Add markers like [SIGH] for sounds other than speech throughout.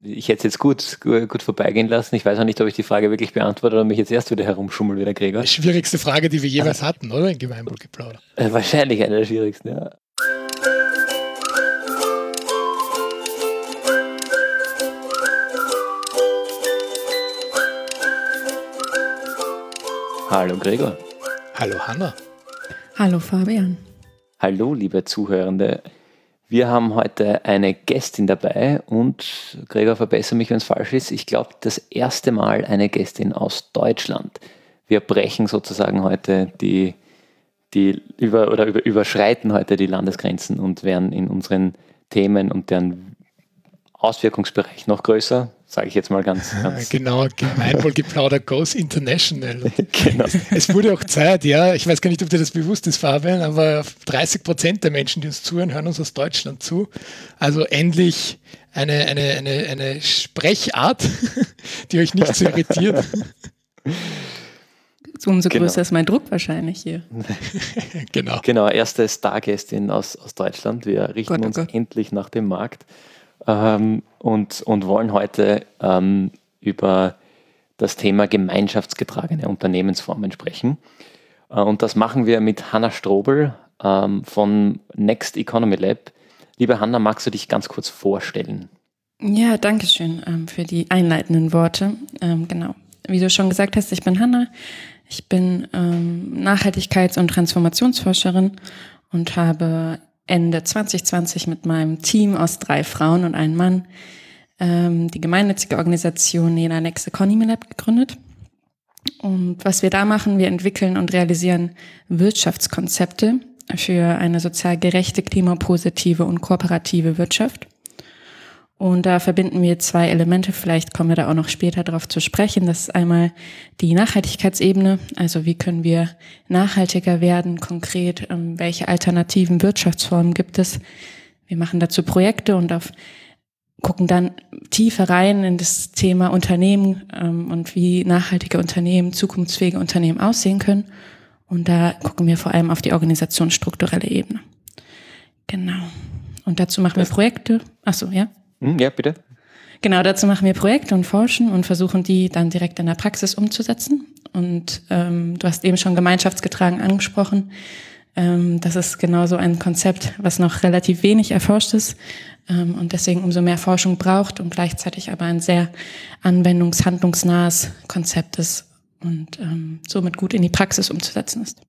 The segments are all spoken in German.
Ich hätte es jetzt gut, gut vorbeigehen lassen. Ich weiß auch nicht, ob ich die Frage wirklich beantworte oder mich jetzt erst wieder herumschummel wie der Gregor. Die schwierigste Frage, die wir jeweils hatten, oder? In Gemeinwohlgeplauder. Äh, wahrscheinlich eine der schwierigsten, ja. Hallo Gregor. Hallo Hanna. Hallo Fabian. Hallo liebe Zuhörende. Wir haben heute eine Gästin dabei und Gregor, verbessere mich, wenn es falsch ist. Ich glaube, das erste Mal eine Gästin aus Deutschland. Wir brechen sozusagen heute die, die über oder über, überschreiten heute die Landesgrenzen und werden in unseren Themen und deren Auswirkungsbereich noch größer, sage ich jetzt mal ganz. [LAUGHS] ganz genau, Gemeinwohlgeplauder goes international. [LAUGHS] genau. Es, wurde auch Zeit, ja. Ich weiß gar nicht, ob dir das bewusst ist, Fabian, aber 30 Prozent der Menschen, die uns zuhören, hören uns aus Deutschland zu. Also endlich eine, eine, eine, eine Sprechart, [LAUGHS] die euch nicht so irritiert. Umso größer genau. ist mein Druck wahrscheinlich hier. genau. Genau, erste Stargästin aus, aus Deutschland. Wir richten Gott, oh uns Gott. endlich nach dem Markt ähm, und, und wollen heute ähm, über das Thema gemeinschaftsgetragene Unternehmensformen sprechen. Äh, und das machen wir mit Hanna Strobel ähm, von Next Economy Lab. Liebe Hanna, magst du dich ganz kurz vorstellen? Ja, danke schön ähm, für die einleitenden Worte. Ähm, genau. Wie du schon gesagt hast, ich bin Hanna. Ich bin ähm, Nachhaltigkeits- und Transformationsforscherin und habe Ende 2020 mit meinem Team aus drei Frauen und einem Mann ähm, die gemeinnützige Organisation Nena Next Economy Lab gegründet. Und was wir da machen, wir entwickeln und realisieren Wirtschaftskonzepte für eine sozial gerechte, klimapositive und kooperative Wirtschaft. Und da verbinden wir zwei Elemente, vielleicht kommen wir da auch noch später darauf zu sprechen. Das ist einmal die Nachhaltigkeitsebene, also wie können wir nachhaltiger werden, konkret, ähm, welche alternativen Wirtschaftsformen gibt es. Wir machen dazu Projekte und auf, gucken dann tiefer rein in das Thema Unternehmen ähm, und wie nachhaltige Unternehmen, zukunftsfähige Unternehmen aussehen können. Und da gucken wir vor allem auf die organisationsstrukturelle Ebene. Genau. Und dazu machen wir Projekte. Ach so, ja. Hm, ja, bitte. Genau, dazu machen wir Projekte und forschen und versuchen die dann direkt in der Praxis umzusetzen. Und ähm, du hast eben schon gemeinschaftsgetragen angesprochen. Ähm, das ist genauso ein Konzept, was noch relativ wenig erforscht ist ähm, und deswegen umso mehr Forschung braucht und gleichzeitig aber ein sehr anwendungshandlungsnahes Konzept ist und ähm, somit gut in die Praxis umzusetzen ist.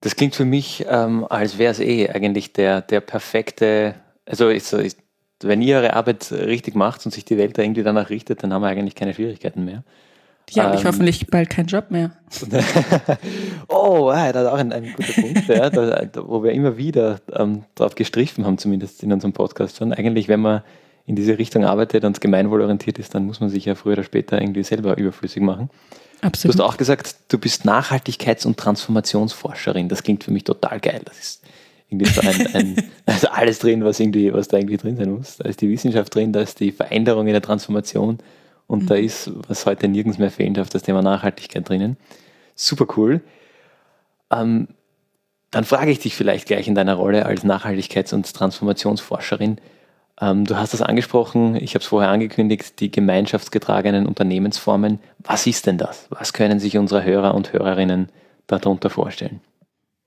Das klingt für mich, ähm, als wäre es eh eigentlich der, der perfekte also ich, so, ich, wenn ihr eure Arbeit richtig macht und sich die Welt da irgendwie danach richtet, dann haben wir eigentlich keine Schwierigkeiten mehr. Ja, ähm, ich hoffentlich bald keinen Job mehr. [LAUGHS] oh, das ist auch ein, ein guter Punkt, ja, da, wo wir immer wieder ähm, drauf gestriffen haben, zumindest in unserem Podcast schon. Eigentlich, wenn man in diese Richtung arbeitet und gemeinwohlorientiert ist, dann muss man sich ja früher oder später irgendwie selber überflüssig machen. Absolut. Du hast auch gesagt, du bist Nachhaltigkeits- und Transformationsforscherin. Das klingt für mich total geil. Das ist irgendwie so ein, ein, [LAUGHS] also alles drin, was irgendwie, was da irgendwie drin sein muss. Da ist die Wissenschaft drin, da ist die Veränderung in der Transformation und mhm. da ist, was heute nirgends mehr fehlt, auf das Thema Nachhaltigkeit drinnen. Super cool. Ähm, dann frage ich dich vielleicht gleich in deiner Rolle als Nachhaltigkeits- und Transformationsforscherin. Ähm, du hast das angesprochen, ich habe es vorher angekündigt, die gemeinschaftsgetragenen Unternehmensformen. Was ist denn das? Was können sich unsere Hörer und Hörerinnen darunter vorstellen?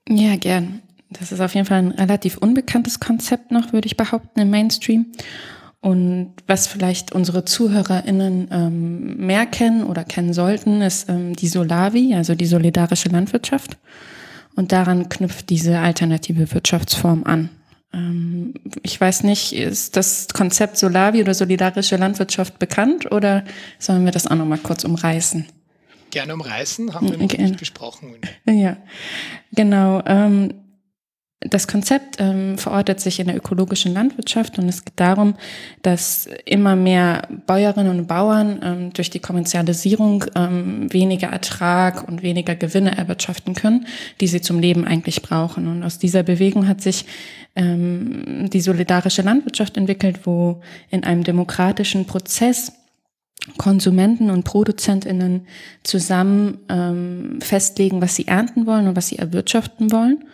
Ja, gern. Das ist auf jeden Fall ein relativ unbekanntes Konzept noch, würde ich behaupten, im Mainstream. Und was vielleicht unsere ZuhörerInnen ähm, mehr kennen oder kennen sollten, ist ähm, die Solavi, also die solidarische Landwirtschaft. Und daran knüpft diese alternative Wirtschaftsform an. Ähm, ich weiß nicht, ist das Konzept Solavi oder solidarische Landwirtschaft bekannt oder sollen wir das auch nochmal kurz umreißen? Gerne umreißen, haben wir noch okay. nicht besprochen. Ja, genau. Ähm, das Konzept ähm, verortet sich in der ökologischen Landwirtschaft und es geht darum, dass immer mehr Bäuerinnen und Bauern ähm, durch die Kommerzialisierung ähm, weniger Ertrag und weniger Gewinne erwirtschaften können, die sie zum Leben eigentlich brauchen. Und aus dieser Bewegung hat sich ähm, die solidarische Landwirtschaft entwickelt, wo in einem demokratischen Prozess Konsumenten und Produzentinnen zusammen ähm, festlegen, was sie ernten wollen und was sie erwirtschaften wollen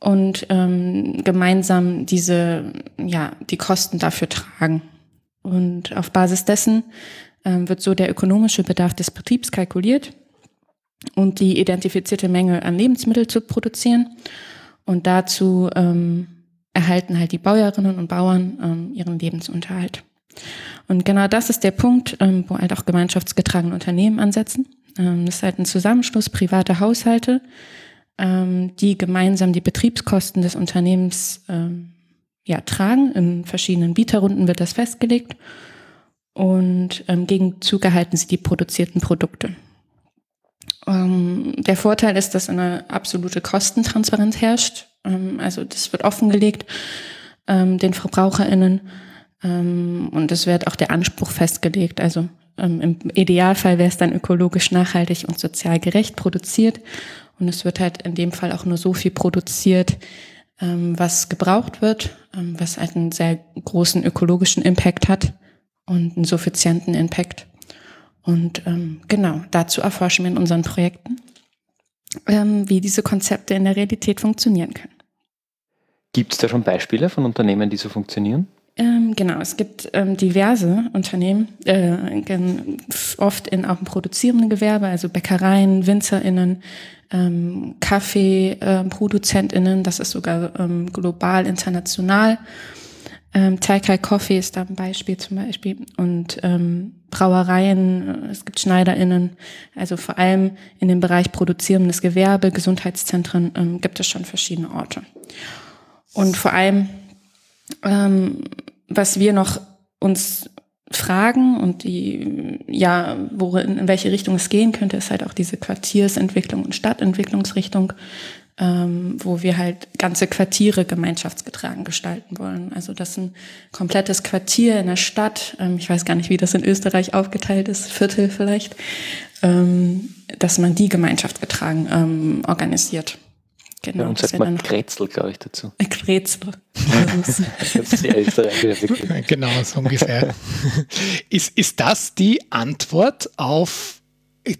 und ähm, gemeinsam diese, ja, die Kosten dafür tragen. Und auf Basis dessen ähm, wird so der ökonomische Bedarf des Betriebs kalkuliert und die identifizierte Menge an Lebensmitteln zu produzieren. Und dazu ähm, erhalten halt die Bäuerinnen und Bauern ähm, ihren Lebensunterhalt. Und genau das ist der Punkt, ähm, wo halt auch gemeinschaftsgetragene Unternehmen ansetzen. Ähm, das ist halt ein Zusammenschluss privater Haushalte, ähm, die gemeinsam die Betriebskosten des Unternehmens ähm, ja, tragen. In verschiedenen Bieterrunden wird das festgelegt. Und im Gegenzug erhalten sie die produzierten Produkte. Ähm, der Vorteil ist, dass eine absolute Kostentransparenz herrscht. Ähm, also das wird offengelegt ähm, den VerbraucherInnen ähm, und es wird auch der Anspruch festgelegt. Also ähm, im Idealfall wäre es dann ökologisch nachhaltig und sozial gerecht produziert. Und es wird halt in dem Fall auch nur so viel produziert, ähm, was gebraucht wird, was halt einen sehr großen ökologischen Impact hat und einen suffizienten Impact. Und ähm, genau, dazu erforschen wir in unseren Projekten, ähm, wie diese Konzepte in der Realität funktionieren können. Gibt es da schon Beispiele von Unternehmen, die so funktionieren? Ähm, genau, es gibt ähm, diverse Unternehmen, äh, oft in auch im produzierenden Gewerbe, also Bäckereien, WinzerInnen, ähm, Kaffeeproduzentinnen, das ist sogar ähm, global, international. Ähm, Taikai Coffee ist da ein Beispiel zum Beispiel. Und ähm, Brauereien, äh, es gibt SchneiderInnen, also vor allem in dem Bereich produzierendes Gewerbe, Gesundheitszentren ähm, gibt es schon verschiedene Orte. Und vor allem, ähm, was wir noch uns fragen und die, ja, worin, in welche Richtung es gehen könnte, ist halt auch diese Quartiersentwicklung und Stadtentwicklungsrichtung ähm, wo wir halt ganze Quartiere gemeinschaftsgetragen gestalten wollen. Also das ist ein komplettes Quartier in der Stadt, ähm, ich weiß gar nicht, wie das in Österreich aufgeteilt ist, Viertel vielleicht, ähm, dass man die gemeinschaftsgetragen ähm, organisiert. Genau, ja, und sagt man Kretzel, glaube ich, dazu. Kretzel. [LAUGHS] [LAUGHS] Genau, so ungefähr. ist, ist das die Antwort auf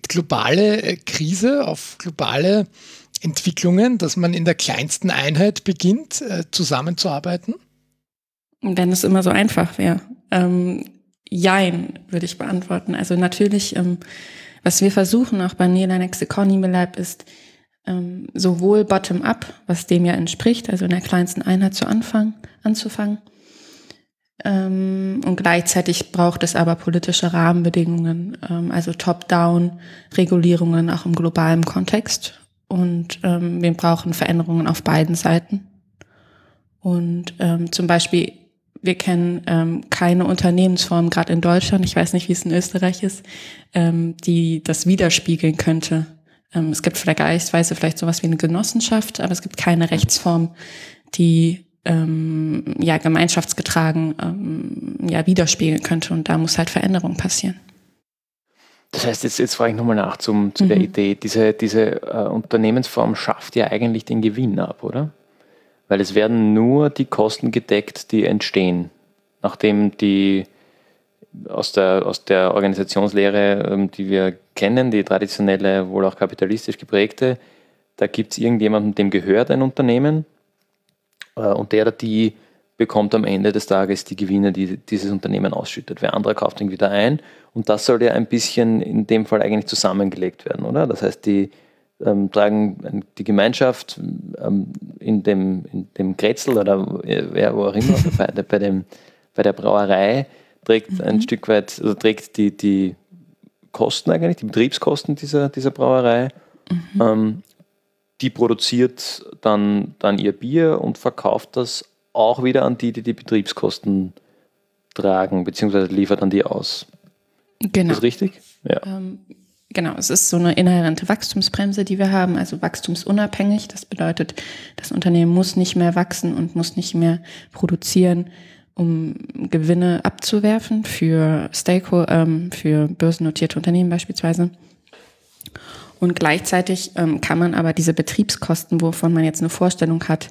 globale Krise, auf globale Entwicklungen, dass man in der kleinsten Einheit beginnt, äh, zusammenzuarbeiten? Wenn es immer so einfach wäre. Ähm, jein, würde ich beantworten. Also natürlich, ähm, was wir versuchen auch bei Neolinux Economy Lab ist, ähm, sowohl bottom-up, was dem ja entspricht, also in der kleinsten Einheit zu Anfang, anzufangen, ähm, und gleichzeitig braucht es aber politische Rahmenbedingungen, ähm, also Top-Down, Regulierungen auch im globalen Kontext. Und ähm, wir brauchen Veränderungen auf beiden Seiten. Und ähm, zum Beispiel, wir kennen ähm, keine Unternehmensform, gerade in Deutschland, ich weiß nicht, wie es in Österreich ist, ähm, die das widerspiegeln könnte. Ähm, es gibt vergleichsweise vielleicht sowas wie eine Genossenschaft, aber es gibt keine Rechtsform, die ähm, ja gemeinschaftsgetragen ähm, ja widerspiegeln könnte. Und da muss halt Veränderung passieren. Das heißt, jetzt, jetzt frage ich nochmal nach zum, zu mhm. der Idee. Diese, diese äh, Unternehmensform schafft ja eigentlich den Gewinn ab, oder? Weil es werden nur die Kosten gedeckt, die entstehen, nachdem die aus der, aus der Organisationslehre, ähm, die wir kennen, die traditionelle, wohl auch kapitalistisch geprägte, da gibt es irgendjemanden, dem gehört ein Unternehmen äh, und der oder die bekommt am Ende des Tages die Gewinne, die dieses Unternehmen ausschüttet. Wer andere kauft ihn wieder ein und das soll ja ein bisschen in dem Fall eigentlich zusammengelegt werden, oder? Das heißt, die ähm, tragen die Gemeinschaft ähm, in, dem, in dem Kretzel oder wer wo auch immer, bei, bei, dem, bei der Brauerei trägt mhm. ein Stück weit, also trägt die, die Kosten eigentlich, die Betriebskosten dieser, dieser Brauerei. Mhm. Ähm, die produziert dann, dann ihr Bier und verkauft das auch wieder an die, die die Betriebskosten tragen, beziehungsweise liefert an die aus. Genau. Ist das richtig? Ja. Ähm, genau, es ist so eine inhärente Wachstumsbremse, die wir haben, also wachstumsunabhängig. Das bedeutet, das Unternehmen muss nicht mehr wachsen und muss nicht mehr produzieren, um Gewinne abzuwerfen für Stakeholder, ähm, für börsennotierte Unternehmen beispielsweise. Und gleichzeitig ähm, kann man aber diese Betriebskosten, wovon man jetzt eine Vorstellung hat,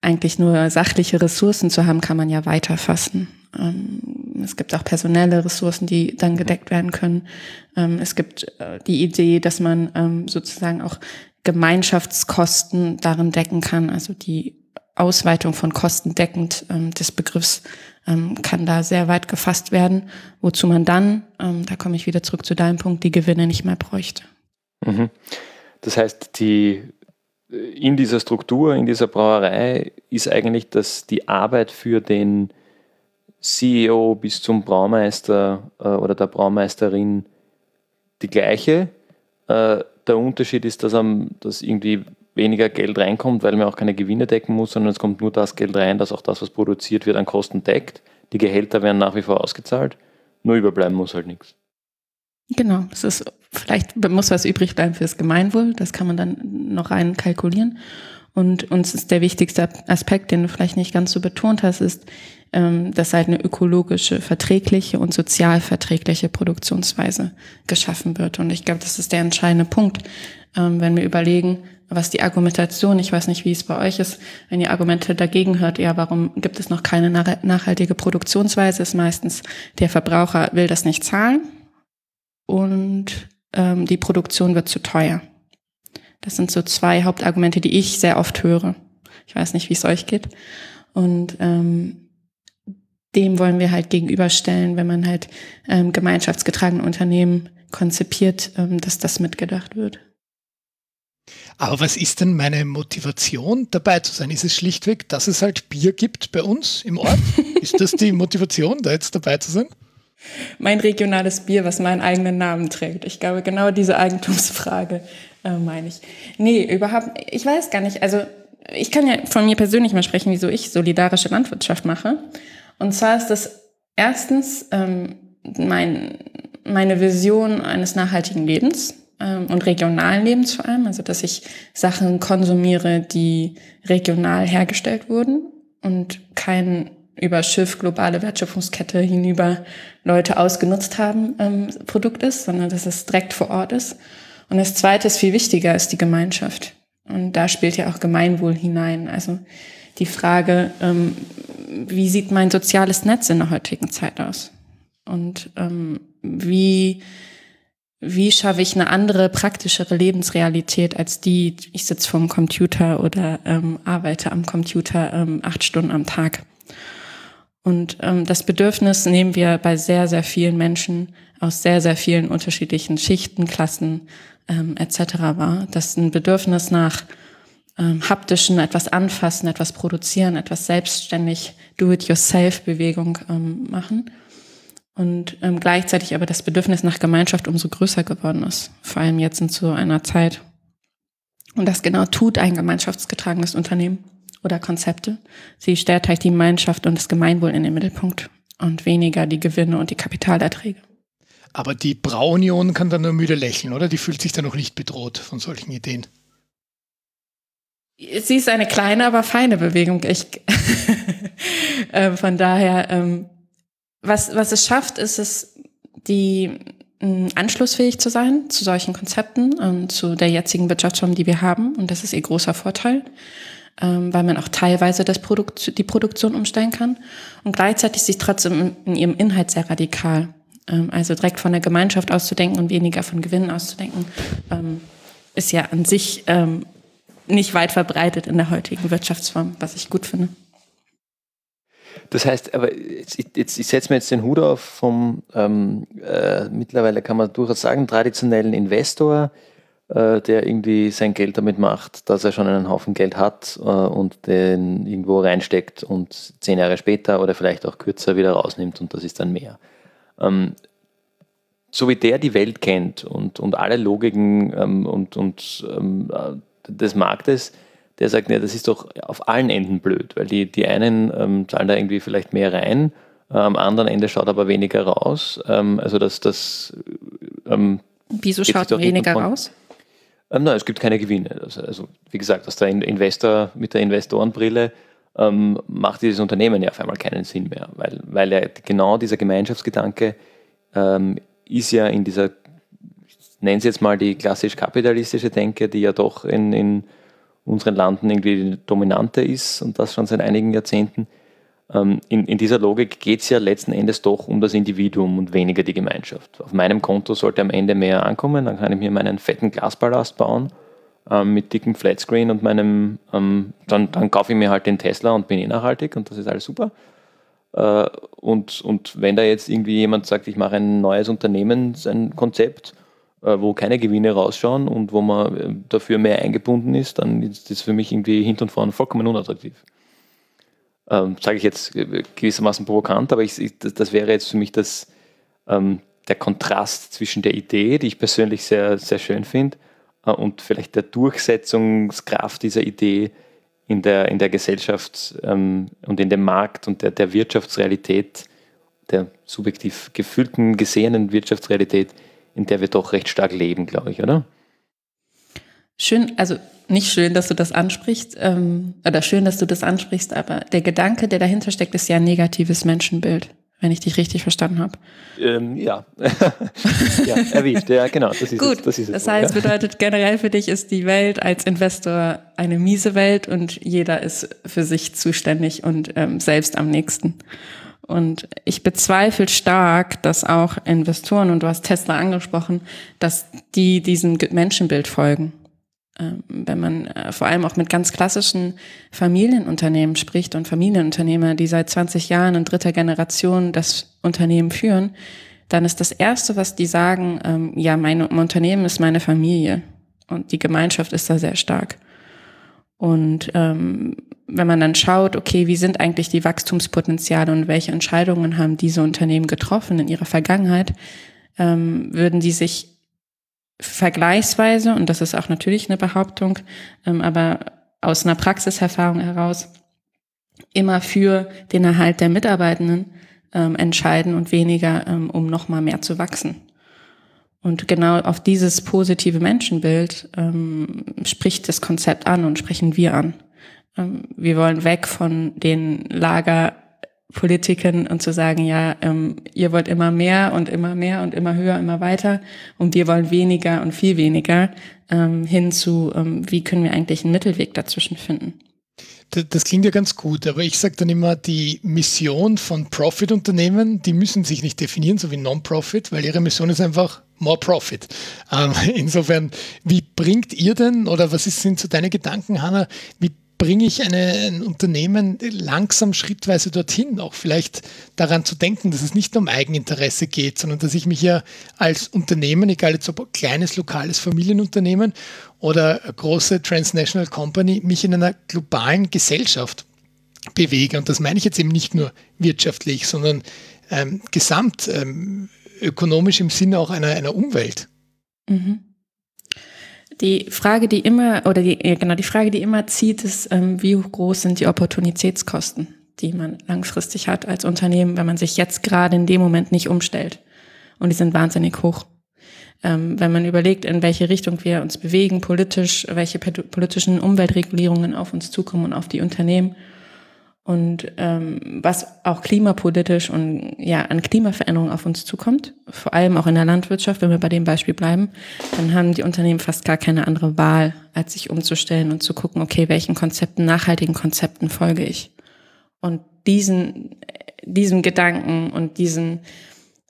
eigentlich nur sachliche Ressourcen zu haben, kann man ja weiterfassen. Ähm, es gibt auch personelle Ressourcen, die dann gedeckt werden können. Ähm, es gibt äh, die Idee, dass man ähm, sozusagen auch Gemeinschaftskosten darin decken kann, also die Ausweitung von kostendeckend ähm, des Begriffs ähm, kann da sehr weit gefasst werden, wozu man dann, ähm, da komme ich wieder zurück zu deinem Punkt, die Gewinne nicht mehr bräuchte. Mhm. Das heißt, die, in dieser Struktur, in dieser Brauerei ist eigentlich dass die Arbeit für den CEO bis zum Braumeister äh, oder der Braumeisterin die gleiche. Äh, der Unterschied ist, dass, am, dass irgendwie weniger Geld reinkommt, weil man auch keine Gewinne decken muss, sondern es kommt nur das Geld rein, dass auch das, was produziert wird, an Kosten deckt. Die Gehälter werden nach wie vor ausgezahlt, nur überbleiben muss halt nichts. Genau, es ist vielleicht muss was übrig bleiben fürs Gemeinwohl, das kann man dann noch rein kalkulieren. Und uns ist der wichtigste Aspekt, den du vielleicht nicht ganz so betont hast, ist, ähm, dass halt eine ökologische, verträgliche und sozial verträgliche Produktionsweise geschaffen wird. Und ich glaube, das ist der entscheidende Punkt, ähm, wenn wir überlegen, was die Argumentation, ich weiß nicht, wie es bei euch ist, wenn ihr Argumente dagegen hört, ja, warum gibt es noch keine nachhaltige Produktionsweise, ist meistens, der Verbraucher will das nicht zahlen und ähm, die Produktion wird zu teuer. Das sind so zwei Hauptargumente, die ich sehr oft höre. Ich weiß nicht, wie es euch geht. Und ähm, dem wollen wir halt gegenüberstellen, wenn man halt ähm, gemeinschaftsgetragene Unternehmen konzipiert, ähm, dass das mitgedacht wird. Aber was ist denn meine Motivation, dabei zu sein? Ist es schlichtweg, dass es halt Bier gibt bei uns im Ort? ist das die Motivation, da jetzt dabei zu sein? Mein regionales Bier, was meinen eigenen Namen trägt. Ich glaube, genau diese Eigentumsfrage äh, meine ich. Nee, überhaupt, ich weiß gar nicht. Also, ich kann ja von mir persönlich mal sprechen, wieso ich solidarische Landwirtschaft mache. Und zwar ist das erstens ähm, mein, meine Vision eines nachhaltigen Lebens ähm, und regionalen Lebens vor allem. Also, dass ich Sachen konsumiere, die regional hergestellt wurden und kein über Schiff globale Wertschöpfungskette hinüber Leute ausgenutzt haben ähm, Produkt ist, sondern dass es direkt vor Ort ist. Und das Zweite ist viel wichtiger, ist die Gemeinschaft. Und da spielt ja auch Gemeinwohl hinein. Also die Frage, ähm, wie sieht mein soziales Netz in der heutigen Zeit aus? Und ähm, wie, wie schaffe ich eine andere, praktischere Lebensrealität als die, ich sitze vorm Computer oder ähm, arbeite am Computer ähm, acht Stunden am Tag? Und ähm, das Bedürfnis nehmen wir bei sehr, sehr vielen Menschen aus sehr, sehr vielen unterschiedlichen Schichten, Klassen ähm, etc. wahr. Das ein Bedürfnis nach ähm, haptischen, etwas anfassen, etwas produzieren, etwas selbstständig Do-it-yourself-Bewegung ähm, machen. Und ähm, gleichzeitig aber das Bedürfnis nach Gemeinschaft umso größer geworden ist. Vor allem jetzt in so einer Zeit. Und das genau tut ein gemeinschaftsgetragenes Unternehmen oder Konzepte. Sie stellt halt die Gemeinschaft und das Gemeinwohl in den Mittelpunkt und weniger die Gewinne und die Kapitalerträge. Aber die Braunion kann dann nur müde lächeln, oder? Die fühlt sich dann noch nicht bedroht von solchen Ideen. Sie ist eine kleine, aber feine Bewegung. Ich, [LAUGHS] äh, von daher, ähm, was, was es schafft, ist es, die äh, anschlussfähig zu sein zu solchen Konzepten, ähm, zu der jetzigen Wirtschaftsform, die wir haben. Und das ist ihr großer Vorteil ähm, weil man auch teilweise das Produkt, die Produktion umstellen kann. Und gleichzeitig sie trotzdem in ihrem Inhalt sehr radikal. Ähm, also direkt von der Gemeinschaft auszudenken und weniger von Gewinnen auszudenken, ähm, ist ja an sich ähm, nicht weit verbreitet in der heutigen Wirtschaftsform, was ich gut finde. Das heißt, aber jetzt, jetzt, ich setze mir jetzt den Hut auf vom ähm, äh, mittlerweile kann man durchaus sagen, traditionellen Investor, äh, der irgendwie sein Geld damit macht, dass er schon einen Haufen Geld hat äh, und den irgendwo reinsteckt und zehn Jahre später oder vielleicht auch kürzer wieder rausnimmt und das ist dann mehr. Ähm, so wie der die Welt kennt und, und alle Logiken ähm, und, und ähm, äh, des Marktes, der sagt, ja, das ist doch auf allen Enden blöd, weil die, die einen ähm, zahlen da irgendwie vielleicht mehr rein, äh, am anderen Ende schaut aber weniger raus. Ähm, also dass das ähm, Wieso schaut weniger raus? Ähm, nein, es gibt keine Gewinne. Also, also, wie gesagt, aus der Investor mit der Investorenbrille ähm, macht dieses Unternehmen ja auf einmal keinen Sinn mehr, weil, weil ja genau dieser Gemeinschaftsgedanke ähm, ist ja in dieser, ich nenne es jetzt mal die klassisch kapitalistische Denke, die ja doch in, in unseren Landen irgendwie die dominante ist und das schon seit einigen Jahrzehnten. Ähm, in, in dieser Logik geht es ja letzten Endes doch um das Individuum und weniger die Gemeinschaft. Auf meinem Konto sollte am Ende mehr ankommen, dann kann ich mir meinen fetten Glaspalast bauen ähm, mit dickem Flatscreen und meinem, ähm, dann, dann kaufe ich mir halt den Tesla und bin eh nachhaltig und das ist alles super. Äh, und, und wenn da jetzt irgendwie jemand sagt, ich mache ein neues Unternehmen, ein Konzept, wo keine Gewinne rausschauen und wo man äh, dafür mehr eingebunden ist, dann ist das für mich irgendwie hinten und vorne vollkommen unattraktiv. Ähm, Sage ich jetzt gewissermaßen provokant, aber ich, ich, das, das, wäre jetzt für mich das, ähm, der Kontrast zwischen der Idee, die ich persönlich sehr, sehr schön finde, äh, und vielleicht der Durchsetzungskraft dieser Idee in der, in der Gesellschaft ähm, und in dem Markt und der, der Wirtschaftsrealität, der subjektiv gefühlten, gesehenen Wirtschaftsrealität, in der wir doch recht stark leben, glaube ich, oder? Schön, also nicht schön, dass du das ansprichst, ähm, oder schön, dass du das ansprichst, aber der Gedanke, der dahinter steckt, ist ja ein negatives Menschenbild, wenn ich dich richtig verstanden habe. Ähm, ja. [LAUGHS] ja, erwischt, ja, genau. Das ist Gut, es, das, ist das heißt, ja. bedeutet generell für dich ist die Welt als Investor eine miese Welt und jeder ist für sich zuständig und ähm, selbst am nächsten. Und ich bezweifle stark, dass auch Investoren, und du hast Tesla angesprochen, dass die diesem Menschenbild folgen. Ähm, wenn man äh, vor allem auch mit ganz klassischen Familienunternehmen spricht und Familienunternehmer, die seit 20 Jahren in dritter Generation das Unternehmen führen, dann ist das Erste, was die sagen, ähm, ja, mein Unternehmen ist meine Familie. Und die Gemeinschaft ist da sehr stark. Und ähm, wenn man dann schaut, okay, wie sind eigentlich die Wachstumspotenziale und welche Entscheidungen haben diese Unternehmen getroffen in ihrer Vergangenheit, ähm, würden die sich vergleichsweise, und das ist auch natürlich eine Behauptung, ähm, aber aus einer Praxiserfahrung heraus, immer für den Erhalt der Mitarbeitenden ähm, entscheiden und weniger, ähm, um nochmal mehr zu wachsen. Und genau auf dieses positive Menschenbild ähm, spricht das Konzept an und sprechen wir an. Ähm, wir wollen weg von den Lagerpolitiken und zu sagen, ja, ähm, ihr wollt immer mehr und immer mehr und immer höher, immer weiter und wir wollen weniger und viel weniger ähm, hin zu, ähm, wie können wir eigentlich einen Mittelweg dazwischen finden. Das klingt ja ganz gut, aber ich sage dann immer, die Mission von Profit-Unternehmen, die müssen sich nicht definieren, so wie Non-Profit, weil ihre Mission ist einfach more profit. Ähm, [LAUGHS] insofern, wie bringt ihr denn, oder was sind so deine Gedanken, Hanna, wie bringe ich eine, ein Unternehmen langsam schrittweise dorthin, auch vielleicht daran zu denken, dass es nicht um Eigeninteresse geht, sondern dass ich mich ja als Unternehmen, egal jetzt ob kleines, lokales Familienunternehmen oder große Transnational Company, mich in einer globalen Gesellschaft bewege. Und das meine ich jetzt eben nicht nur wirtschaftlich, sondern ähm, gesamt ähm, ökonomisch im Sinne auch einer, einer Umwelt. Mhm. Die Frage, die immer, oder die, genau, die Frage, die immer zieht, ist, ähm, wie groß sind die Opportunitätskosten, die man langfristig hat als Unternehmen, wenn man sich jetzt gerade in dem Moment nicht umstellt. Und die sind wahnsinnig hoch. Ähm, wenn man überlegt, in welche Richtung wir uns bewegen, politisch, welche politischen Umweltregulierungen auf uns zukommen und auf die Unternehmen und ähm, was auch klimapolitisch und ja an Klimaveränderungen auf uns zukommt, vor allem auch in der Landwirtschaft, wenn wir bei dem Beispiel bleiben, dann haben die Unternehmen fast gar keine andere Wahl, als sich umzustellen und zu gucken, okay, welchen Konzepten, nachhaltigen Konzepten folge ich. Und diesen, diesem Gedanken und diesen,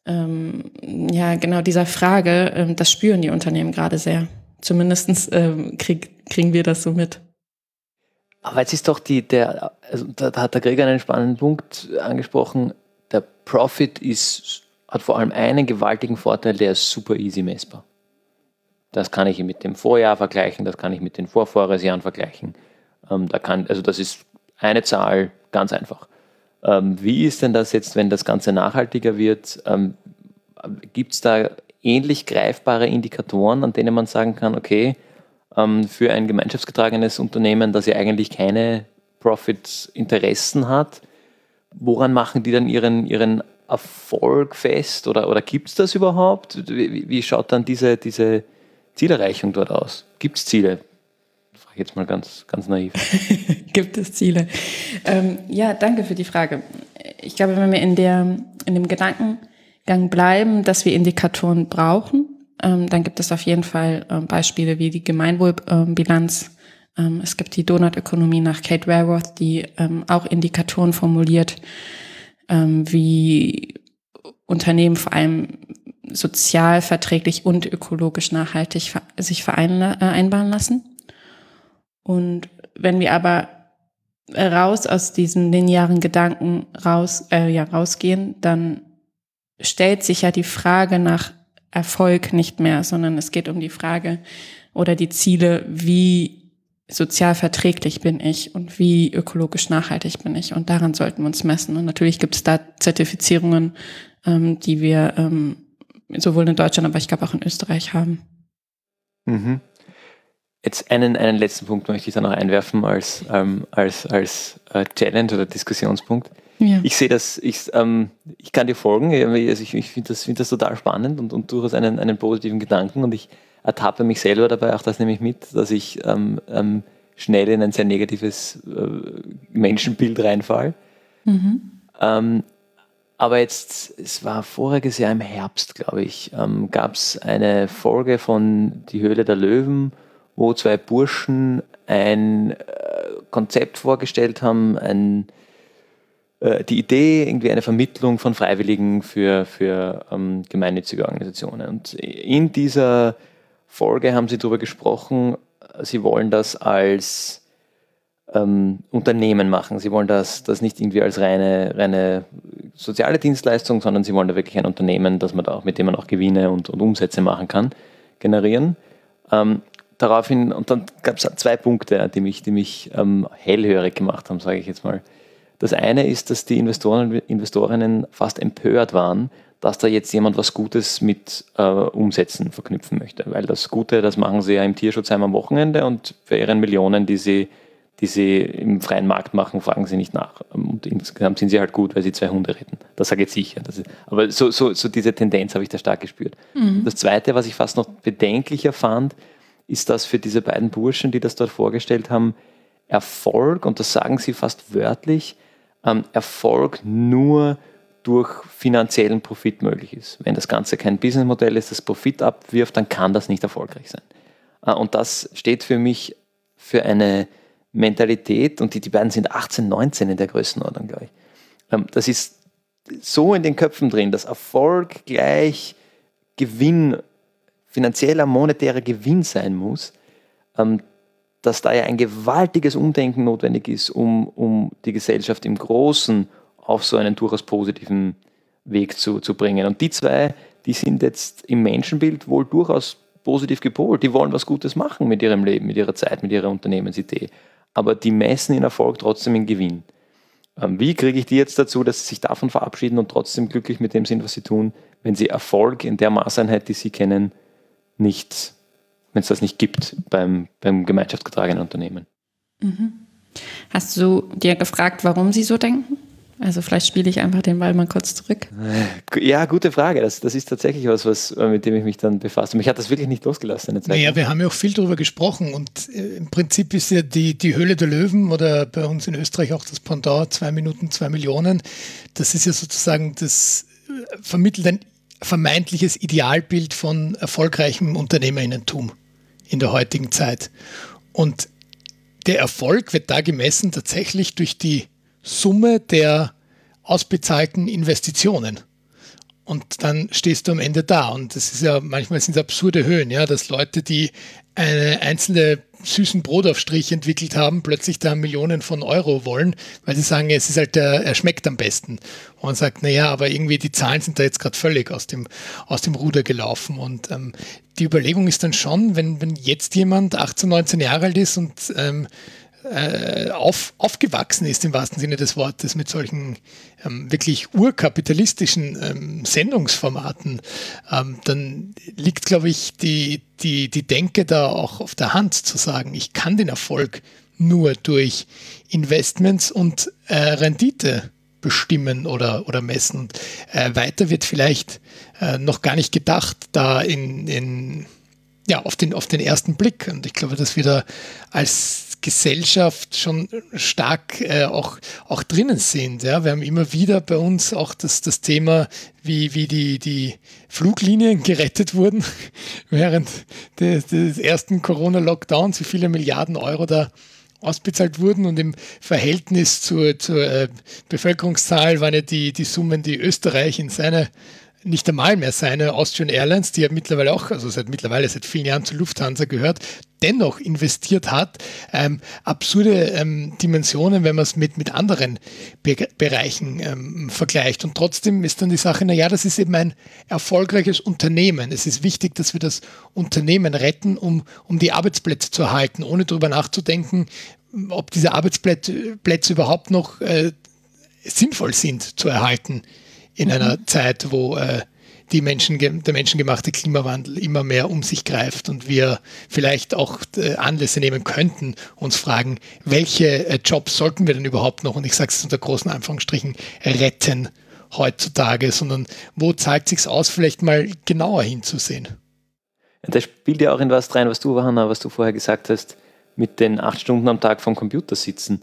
ähm, ja genau dieser Frage, ähm, das spüren die Unternehmen gerade sehr. Zumindestens ähm, krieg, kriegen wir das so mit. Aber jetzt ist doch die, der, also da, da hat der Gregor einen spannenden Punkt angesprochen. Der Profit ist, hat vor allem einen gewaltigen Vorteil, der ist super easy messbar. Das kann ich mit dem Vorjahr vergleichen, das kann ich mit den Vorvorjahresjahren vergleichen. Ähm, da kann, also das ist eine Zahl, ganz einfach. Ähm, wie ist denn das jetzt, wenn das Ganze nachhaltiger wird? Ähm, Gibt es da ähnlich greifbare Indikatoren, an denen man sagen kann, okay, ähm, für ein gemeinschaftsgetragenes Unternehmen, das ja eigentlich keine Profit-Interessen hat. Woran machen die dann ihren, ihren Erfolg fest oder, oder gibt es das überhaupt? Wie, wie, schaut dann diese, diese Zielerreichung dort aus? Gibt es Ziele? Jetzt mal ganz, ganz naiv. [LAUGHS] gibt es Ziele? Ähm, ja, danke für die Frage. Ich glaube, wenn wir in, der, in dem Gedankengang bleiben, dass wir Indikatoren brauchen, ähm, dann gibt es auf jeden Fall ähm, Beispiele wie die Gemeinwohlbilanz. Ähm, es gibt die Donutökonomie nach Kate Raworth, die ähm, auch Indikatoren formuliert, ähm, wie Unternehmen vor allem sozial verträglich und ökologisch nachhaltig sich vereinbaren lassen. Und wenn wir aber raus aus diesem linearen Gedanken raus, äh, ja, rausgehen, dann stellt sich ja die Frage nach Erfolg nicht mehr, sondern es geht um die Frage oder die Ziele, wie sozial verträglich bin ich und wie ökologisch nachhaltig bin ich. Und daran sollten wir uns messen. Und natürlich gibt es da Zertifizierungen, ähm, die wir ähm, sowohl in Deutschland, aber ich glaube auch in Österreich haben. Mhm. Jetzt einen, einen letzten Punkt möchte ich da noch einwerfen als, ähm, als, als äh, Challenge oder Diskussionspunkt. Ja. Ich sehe das, ich, ähm, ich kann dir folgen, also ich, ich finde das, find das total spannend und, und durchaus einen, einen positiven Gedanken und ich ertappe mich selber dabei, auch das nehme ich mit, dass ich ähm, ähm, schnell in ein sehr negatives äh, Menschenbild reinfall. Mhm. Ähm, aber jetzt, es war voriges Jahr im Herbst, glaube ich, ähm, gab es eine Folge von Die Höhle der Löwen, wo zwei Burschen ein äh, Konzept vorgestellt haben, ein äh, die Idee, irgendwie eine Vermittlung von Freiwilligen für, für ähm, gemeinnützige Organisationen. Und in dieser Folge haben sie darüber gesprochen, sie wollen das als ähm, Unternehmen machen. Sie wollen das, das nicht irgendwie als reine, reine soziale Dienstleistung, sondern sie wollen da wirklich ein Unternehmen, dass man da auch, mit dem man auch Gewinne und, und Umsätze machen kann, generieren. Ähm, daraufhin, und dann gab es zwei Punkte, die mich, die mich ähm, hellhörig gemacht haben, sage ich jetzt mal. Das eine ist, dass die Investoren und Investorinnen fast empört waren, dass da jetzt jemand was Gutes mit äh, Umsätzen verknüpfen möchte. Weil das Gute, das machen sie ja im Tierschutzheim am Wochenende und für ihren Millionen, die sie, die sie im freien Markt machen, fragen sie nicht nach. Und insgesamt sind sie halt gut, weil sie zwei Hunde retten. Das sage ich sicher. Ist, aber so, so, so diese Tendenz habe ich da stark gespürt. Mhm. Das Zweite, was ich fast noch bedenklicher fand, ist, dass für diese beiden Burschen, die das dort vorgestellt haben, Erfolg, und das sagen sie fast wörtlich, ähm, Erfolg nur durch finanziellen Profit möglich ist. Wenn das Ganze kein Businessmodell ist, das Profit abwirft, dann kann das nicht erfolgreich sein. Äh, und das steht für mich für eine Mentalität, und die, die beiden sind 18, 19 in der Größenordnung, glaube ich. Ähm, das ist so in den Köpfen drin, dass Erfolg gleich Gewinn, finanzieller, monetärer Gewinn sein muss, ähm, dass da ja ein gewaltiges Umdenken notwendig ist, um, um die Gesellschaft im Großen auf so einen durchaus positiven Weg zu, zu bringen. Und die zwei, die sind jetzt im Menschenbild wohl durchaus positiv gepolt. Die wollen was Gutes machen mit ihrem Leben, mit ihrer Zeit, mit ihrer Unternehmensidee. Aber die messen in Erfolg trotzdem in Gewinn. Ähm, wie kriege ich die jetzt dazu, dass sie sich davon verabschieden und trotzdem glücklich mit dem sind, was sie tun, wenn sie Erfolg in der Maßeinheit, die sie kennen, nicht wenn es das nicht gibt beim, beim gemeinschaftsgetragenen Unternehmen. Mhm. Hast du dir gefragt, warum sie so denken? Also vielleicht spiele ich einfach den Ball mal kurz zurück. Ja, gute Frage. Das, das ist tatsächlich was, was, äh, mit dem ich mich dann befasse. Mich hat das wirklich nicht losgelassen. Eine Zeit naja, wir haben ja auch viel darüber gesprochen und äh, im Prinzip ist ja die, die Höhle der Löwen oder bei uns in Österreich auch das Pendant, zwei Minuten, zwei Millionen. Das ist ja sozusagen, das äh, vermittelt ein vermeintliches Idealbild von erfolgreichem Unternehmerinnentum in der heutigen Zeit. Und der Erfolg wird da gemessen tatsächlich durch die Summe der ausbezahlten Investitionen. Und dann stehst du am Ende da. Und das ist ja, manchmal sind absurde Höhen, ja, dass Leute, die eine einzelne süßen Brotaufstrich entwickelt haben, plötzlich da Millionen von Euro wollen, weil sie sagen, es ist halt der, er schmeckt am besten. Und man sagt, naja, aber irgendwie die Zahlen sind da jetzt gerade völlig aus dem, aus dem Ruder gelaufen. Und ähm, die Überlegung ist dann schon, wenn, wenn jetzt jemand 18, 19 Jahre alt ist und ähm, äh, auf, aufgewachsen ist im wahrsten Sinne des Wortes mit solchen ähm, wirklich urkapitalistischen ähm, Sendungsformaten, ähm, dann liegt, glaube ich, die, die, die Denke da auch auf der Hand zu sagen, ich kann den Erfolg nur durch Investments und äh, Rendite bestimmen oder, oder messen. Und, äh, weiter wird vielleicht äh, noch gar nicht gedacht, da in, in ja, auf den, auf den ersten Blick. Und ich glaube, dass wir da als Gesellschaft schon stark äh, auch, auch drinnen sind. Ja? Wir haben immer wieder bei uns auch das, das Thema, wie, wie die, die Fluglinien gerettet wurden [LAUGHS] während des, des ersten Corona-Lockdowns, wie viele Milliarden Euro da ausbezahlt wurden und im Verhältnis zur, zur äh, Bevölkerungszahl waren ja die, die Summen, die Österreich in seine nicht einmal mehr seine Austrian Airlines, die ja mittlerweile auch, also seit mittlerweile seit vielen Jahren zu Lufthansa gehört, dennoch investiert hat. Ähm, absurde ähm, Dimensionen, wenn man es mit, mit anderen Be Bereichen ähm, vergleicht. Und trotzdem ist dann die Sache, naja, das ist eben ein erfolgreiches Unternehmen. Es ist wichtig, dass wir das Unternehmen retten, um, um die Arbeitsplätze zu erhalten, ohne darüber nachzudenken, ob diese Arbeitsplätze Plätze überhaupt noch äh, sinnvoll sind zu erhalten in mhm. einer Zeit, wo äh, die Menschen, der menschengemachte Klimawandel immer mehr um sich greift und wir vielleicht auch äh, Anlässe nehmen könnten, uns fragen, welche äh, Jobs sollten wir denn überhaupt noch, und ich sage es unter großen Anführungsstrichen, retten heutzutage, sondern wo zeigt sich aus, vielleicht mal genauer hinzusehen. Da spielt ja auch in was rein, was du, Hanna, was du vorher gesagt hast, mit den acht Stunden am Tag vom Computer sitzen.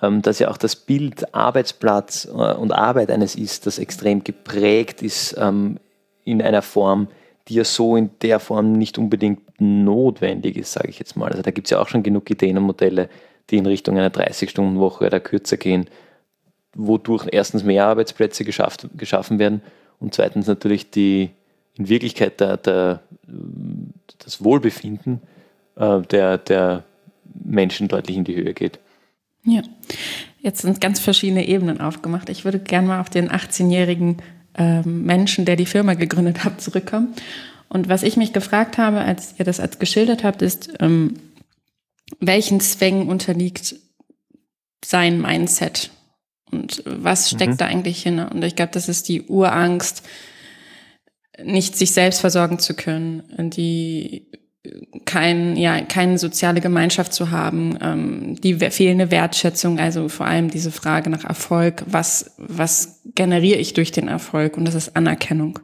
Ähm, dass ja auch das Bild Arbeitsplatz äh, und Arbeit eines ist, das extrem geprägt ist ähm, in einer Form, die ja so in der Form nicht unbedingt notwendig ist, sage ich jetzt mal. Also da gibt es ja auch schon genug Ideen und Modelle, die in Richtung einer 30-Stunden-Woche oder kürzer gehen, wodurch erstens mehr Arbeitsplätze geschafft, geschaffen werden und zweitens natürlich die in Wirklichkeit der, der, das Wohlbefinden äh, der, der Menschen deutlich in die Höhe geht. Ja, jetzt sind ganz verschiedene Ebenen aufgemacht. Ich würde gerne mal auf den 18-jährigen äh, Menschen, der die Firma gegründet hat, zurückkommen. Und was ich mich gefragt habe, als ihr das als geschildert habt, ist, ähm, welchen Zwängen unterliegt sein Mindset? Und was steckt mhm. da eigentlich hin? Und ich glaube, das ist die Urangst, nicht sich selbst versorgen zu können, die kein, ja, keine soziale Gemeinschaft zu haben, ähm, die fehlende Wertschätzung, also vor allem diese Frage nach Erfolg, was, was generiere ich durch den Erfolg? Und das ist Anerkennung.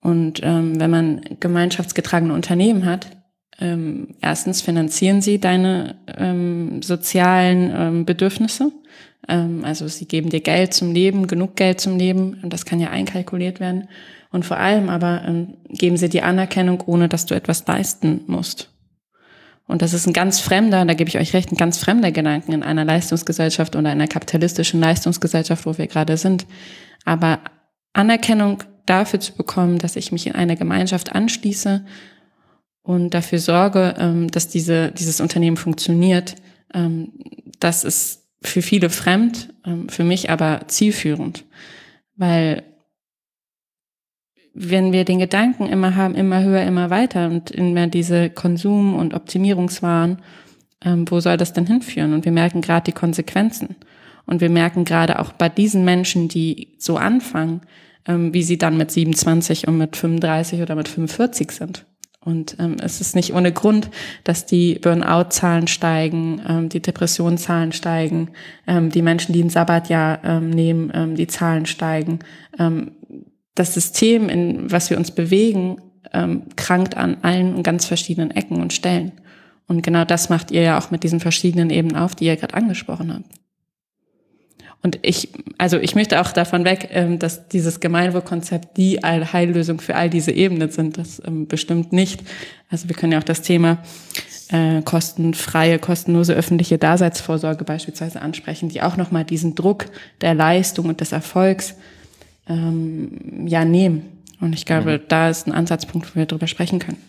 Und ähm, wenn man gemeinschaftsgetragene Unternehmen hat, ähm, erstens finanzieren sie deine ähm, sozialen ähm, Bedürfnisse. Ähm, also sie geben dir Geld zum Leben, genug Geld zum Leben, und das kann ja einkalkuliert werden. Und vor allem aber ähm, geben sie dir Anerkennung, ohne dass du etwas leisten musst. Und das ist ein ganz fremder, da gebe ich euch recht, ein ganz fremder Gedanken in einer Leistungsgesellschaft oder einer kapitalistischen Leistungsgesellschaft, wo wir gerade sind. Aber Anerkennung dafür zu bekommen, dass ich mich in eine Gemeinschaft anschließe und dafür sorge, ähm, dass diese, dieses Unternehmen funktioniert, ähm, das ist für viele fremd, ähm, für mich aber zielführend. Weil wenn wir den Gedanken immer haben, immer höher, immer weiter und immer diese Konsum- und Optimierungswahn, ähm, wo soll das denn hinführen? Und wir merken gerade die Konsequenzen. Und wir merken gerade auch bei diesen Menschen, die so anfangen, ähm, wie sie dann mit 27 und mit 35 oder mit 45 sind. Und ähm, es ist nicht ohne Grund, dass die Burnout-Zahlen steigen, ähm, die Depressionszahlen steigen, ähm, die Menschen, die ein Sabbatjahr ähm, nehmen, ähm, die Zahlen steigen. Ähm, das System, in was wir uns bewegen, ähm, krankt an allen ganz verschiedenen Ecken und Stellen. Und genau das macht ihr ja auch mit diesen verschiedenen Ebenen auf, die ihr gerade angesprochen habt. Und ich, also ich möchte auch davon weg, ähm, dass dieses Gemeinwohlkonzept die Heillösung für all diese Ebenen sind. Das ähm, bestimmt nicht. Also wir können ja auch das Thema äh, kostenfreie, kostenlose öffentliche Daseinsvorsorge beispielsweise ansprechen, die auch nochmal diesen Druck der Leistung und des Erfolgs ähm, ja nehmen. Und ich glaube, mhm. da ist ein Ansatzpunkt, wo wir darüber sprechen können.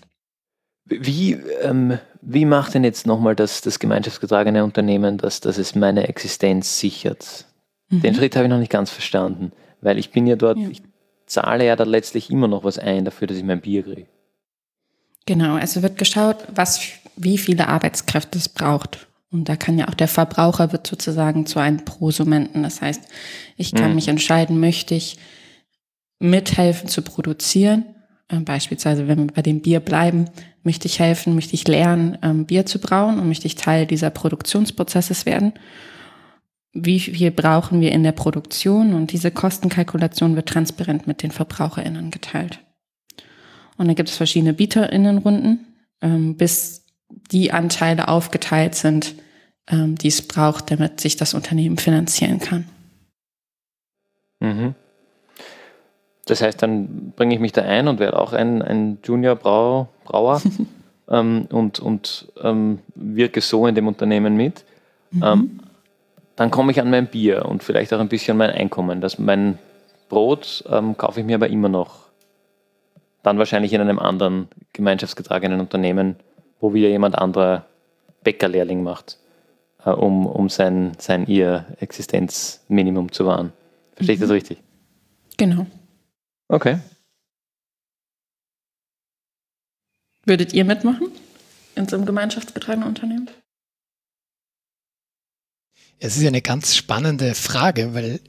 Wie, ähm, wie macht denn jetzt nochmal das, das gemeinschaftsgetragene Unternehmen, dass, dass es meine Existenz sichert? Mhm. Den Schritt habe ich noch nicht ganz verstanden, weil ich bin ja dort, ja. ich zahle ja da letztlich immer noch was ein dafür, dass ich mein Bier kriege. Genau, also wird geschaut, was, wie viele Arbeitskräfte es braucht. Und da kann ja auch der Verbraucher wird sozusagen zu einem Prosumenten. Das heißt, ich kann mhm. mich entscheiden, möchte ich mithelfen zu produzieren. Ähm, beispielsweise, wenn wir bei dem Bier bleiben, möchte ich helfen, möchte ich lernen, ähm, Bier zu brauen und möchte ich Teil dieser Produktionsprozesses werden. Wie viel brauchen wir in der Produktion? Und diese Kostenkalkulation wird transparent mit den VerbraucherInnen geteilt. Und da gibt es verschiedene BieterInnenrunden, ähm, bis die Anteile aufgeteilt sind, ähm, die es braucht, damit sich das Unternehmen finanzieren kann. Mhm. Das heißt, dann bringe ich mich da ein und werde auch ein, ein Junior-Brauer -Brau [LAUGHS] ähm, und, und ähm, wirke so in dem Unternehmen mit. Mhm. Ähm, dann komme ich an mein Bier und vielleicht auch ein bisschen mein Einkommen, dass mein Brot ähm, kaufe ich mir aber immer noch. Dann wahrscheinlich in einem anderen gemeinschaftsgetragenen Unternehmen, wo wieder jemand anderer Bäckerlehrling macht, äh, um, um sein, sein ihr Existenzminimum zu wahren. Verstehe ich das mhm. richtig? Genau. Okay. Würdet ihr mitmachen in so einem gemeinschaftsgetragenen Unternehmen? Es ist ja eine ganz spannende Frage, weil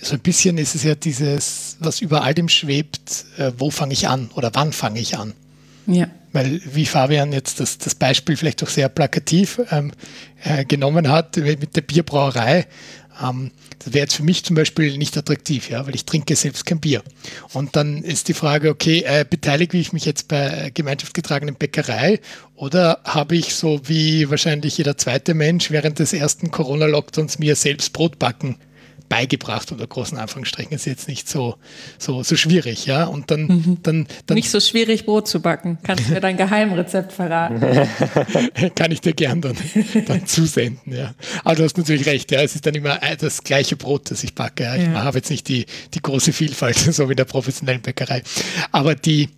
so ein bisschen ist es ja dieses, was über all dem schwebt, äh, wo fange ich an oder wann fange ich an? Ja. Weil, wie Fabian jetzt das, das Beispiel vielleicht auch sehr plakativ ähm, äh, genommen hat mit der Bierbrauerei, ähm, das wäre jetzt für mich zum Beispiel nicht attraktiv, ja, weil ich trinke selbst kein Bier. Und dann ist die Frage, okay, äh, beteilige ich mich jetzt bei gemeinschaftsgetragenen Bäckerei oder habe ich so wie wahrscheinlich jeder zweite Mensch während des ersten Corona-Lockdowns mir selbst Brot backen beigebracht unter großen Anführungsstrichen. Ist jetzt nicht so, so, so schwierig, ja. Und dann, mhm. dann, dann. Nicht so schwierig, Brot zu backen. Kannst du mir dein Geheimrezept verraten? [LAUGHS] Kann ich dir gern dann, dann zusenden, ja. Aber du hast natürlich recht, ja. Es ist dann immer äh, das gleiche Brot, das ich backe. Ja. Ich ja. habe jetzt nicht die, die große Vielfalt, [LAUGHS] so wie in der professionellen Bäckerei. Aber die,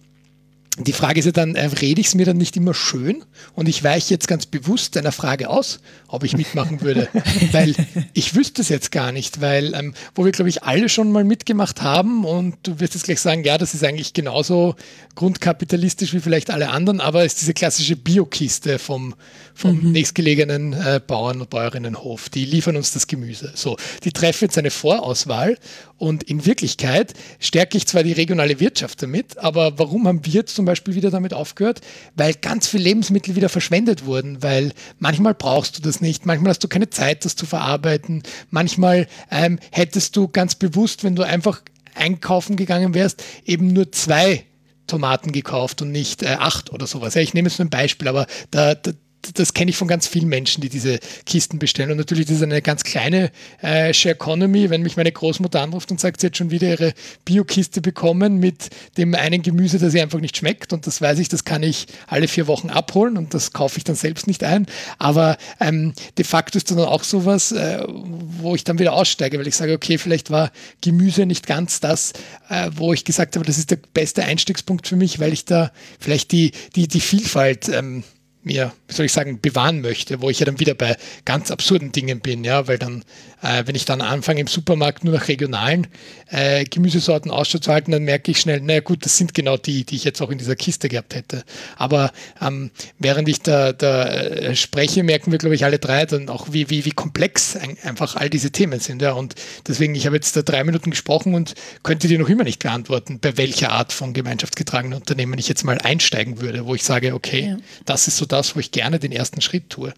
die Frage ist ja dann, äh, rede ich es mir dann nicht immer schön? Und ich weiche jetzt ganz bewusst einer Frage aus, ob ich mitmachen würde. [LAUGHS] weil ich wüsste es jetzt gar nicht, weil, ähm, wo wir, glaube ich, alle schon mal mitgemacht haben und du wirst jetzt gleich sagen, ja, das ist eigentlich genauso grundkapitalistisch wie vielleicht alle anderen, aber es ist diese klassische Biokiste vom, vom mhm. nächstgelegenen äh, Bauern- und Bäuerinnenhof. Die liefern uns das Gemüse. So, die treffen jetzt eine Vorauswahl und in Wirklichkeit stärke ich zwar die regionale Wirtschaft damit, aber warum haben wir jetzt zum Beispiel wieder damit aufgehört? Weil ganz viele Lebensmittel wieder verschwendet wurden, weil manchmal brauchst du das nicht, manchmal hast du keine Zeit, das zu verarbeiten, manchmal ähm, hättest du ganz bewusst, wenn du einfach einkaufen gegangen wärst, eben nur zwei Tomaten gekauft und nicht äh, acht oder sowas. Ja, ich nehme jetzt nur ein Beispiel, aber da, da, das kenne ich von ganz vielen Menschen, die diese Kisten bestellen. Und natürlich, das ist eine ganz kleine äh, Share Economy, wenn mich meine Großmutter anruft und sagt, sie hat schon wieder ihre Bio-Kiste bekommen mit dem einen Gemüse, das ihr einfach nicht schmeckt. Und das weiß ich, das kann ich alle vier Wochen abholen und das kaufe ich dann selbst nicht ein. Aber ähm, de facto ist dann auch sowas, äh, wo ich dann wieder aussteige, weil ich sage, okay, vielleicht war Gemüse nicht ganz das, äh, wo ich gesagt habe, das ist der beste Einstiegspunkt für mich, weil ich da vielleicht die, die, die Vielfalt ähm, mir, wie soll ich sagen, bewahren möchte, wo ich ja dann wieder bei ganz absurden Dingen bin, ja, weil dann, äh, wenn ich dann anfange im Supermarkt nur nach regionalen äh, Gemüsesorten Ausschau zu halten, dann merke ich schnell, naja gut, das sind genau die, die ich jetzt auch in dieser Kiste gehabt hätte. Aber ähm, während ich da, da äh, spreche, merken wir, glaube ich, alle drei dann auch, wie, wie, wie komplex ein, einfach all diese Themen sind, ja, und deswegen, ich habe jetzt da drei Minuten gesprochen und könnte dir noch immer nicht beantworten, bei welcher Art von gemeinschaftsgetragenen Unternehmen ich jetzt mal einsteigen würde, wo ich sage, okay, ja. das ist so das, wo ich gerne den ersten Schritt tue.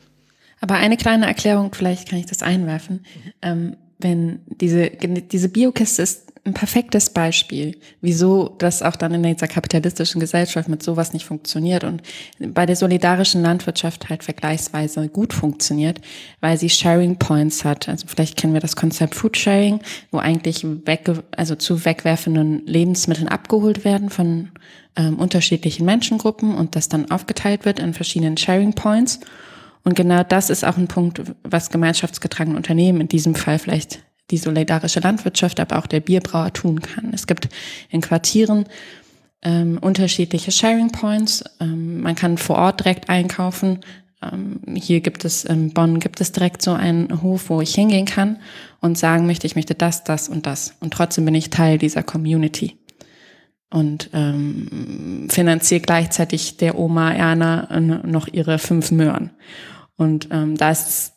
Aber eine kleine Erklärung, vielleicht kann ich das einwerfen. Ähm, wenn diese, diese Biokiste ist ein perfektes Beispiel, wieso das auch dann in dieser kapitalistischen Gesellschaft mit sowas nicht funktioniert und bei der solidarischen Landwirtschaft halt vergleichsweise gut funktioniert, weil sie Sharing Points hat. Also vielleicht kennen wir das Konzept Food Sharing, wo eigentlich weg, also zu wegwerfenden Lebensmitteln abgeholt werden von ähm, unterschiedlichen Menschengruppen und das dann aufgeteilt wird in verschiedenen Sharing Points. Und genau das ist auch ein Punkt, was gemeinschaftsgetragene Unternehmen, in diesem Fall vielleicht die solidarische Landwirtschaft, aber auch der Bierbrauer tun kann. Es gibt in Quartieren ähm, unterschiedliche Sharing Points. Ähm, man kann vor Ort direkt einkaufen. Ähm, hier gibt es, in Bonn gibt es direkt so einen Hof, wo ich hingehen kann und sagen möchte, ich möchte das, das und das. Und trotzdem bin ich Teil dieser Community und ähm, finanziere gleichzeitig der Oma Erna noch ihre fünf Möhren. Und ähm, da ist,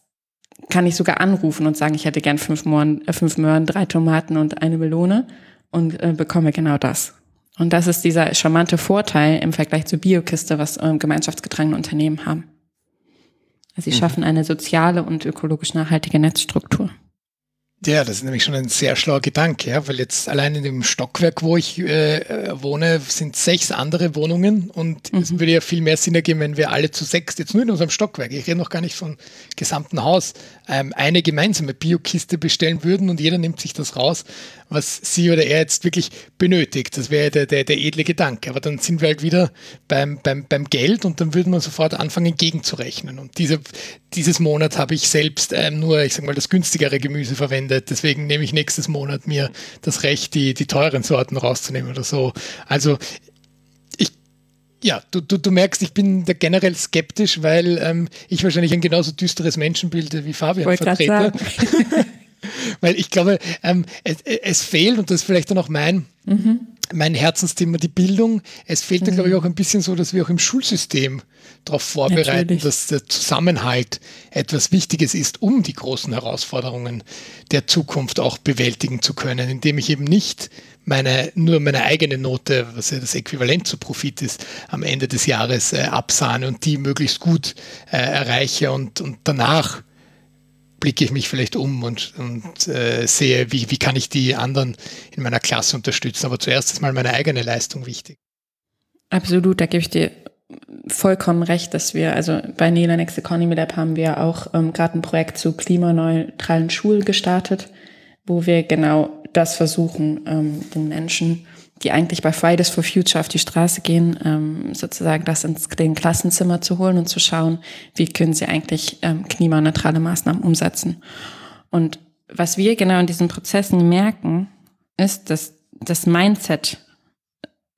kann ich sogar anrufen und sagen, ich hätte gern fünf Möhren, äh, fünf Möhren, drei Tomaten und eine Melone und äh, bekomme genau das. Und das ist dieser charmante Vorteil im Vergleich zur Biokiste, was ähm, gemeinschaftsgetragene Unternehmen haben. Sie mhm. schaffen eine soziale und ökologisch nachhaltige Netzstruktur. Ja, das ist nämlich schon ein sehr schlauer Gedanke, ja, weil jetzt allein in dem Stockwerk, wo ich äh, wohne, sind sechs andere Wohnungen und mhm. es würde ja viel mehr Sinn ergeben, wenn wir alle zu sechs, jetzt nur in unserem Stockwerk, ich rede noch gar nicht vom gesamten Haus, ähm, eine gemeinsame Biokiste bestellen würden und jeder nimmt sich das raus, was sie oder er jetzt wirklich benötigt. Das wäre der, der, der edle Gedanke. Aber dann sind wir halt wieder beim, beim, beim Geld und dann würde man sofort anfangen, gegenzurechnen. Und diese, dieses Monat habe ich selbst ähm, nur, ich sag mal, das günstigere Gemüse verwendet. Deswegen nehme ich nächstes Monat mir das Recht, die, die teuren Sorten rauszunehmen oder so. Also ja, du, du, du merkst, ich bin da generell skeptisch, weil ähm, ich wahrscheinlich ein genauso düsteres Menschenbild wie Fabian vertrete. [LAUGHS] weil ich glaube, ähm, es, es, fehlt, und das ist vielleicht dann auch mein, mhm. mein Herzensthema, die Bildung. Es fehlt mhm. da, glaube ich, auch ein bisschen so, dass wir auch im Schulsystem darauf vorbereiten, Natürlich. dass der Zusammenhalt etwas Wichtiges ist, um die großen Herausforderungen der Zukunft auch bewältigen zu können, indem ich eben nicht meine, nur meine eigene Note, was ja das Äquivalent zu Profit ist, am Ende des Jahres äh, absahne und die möglichst gut äh, erreiche und, und danach blicke ich mich vielleicht um und, und äh, sehe, wie, wie kann ich die anderen in meiner Klasse unterstützen. Aber zuerst ist mal meine eigene Leistung wichtig. Absolut, da gebe ich dir vollkommen recht, dass wir, also bei Nela Next Economy Lab haben wir auch ähm, gerade ein Projekt zu klimaneutralen Schulen gestartet, wo wir genau das versuchen, ähm, den Menschen, die eigentlich bei Fridays for Future auf die Straße gehen, ähm, sozusagen das ins den Klassenzimmer zu holen und zu schauen, wie können sie eigentlich ähm, klimaneutrale Maßnahmen umsetzen. Und was wir genau in diesen Prozessen merken, ist, dass das Mindset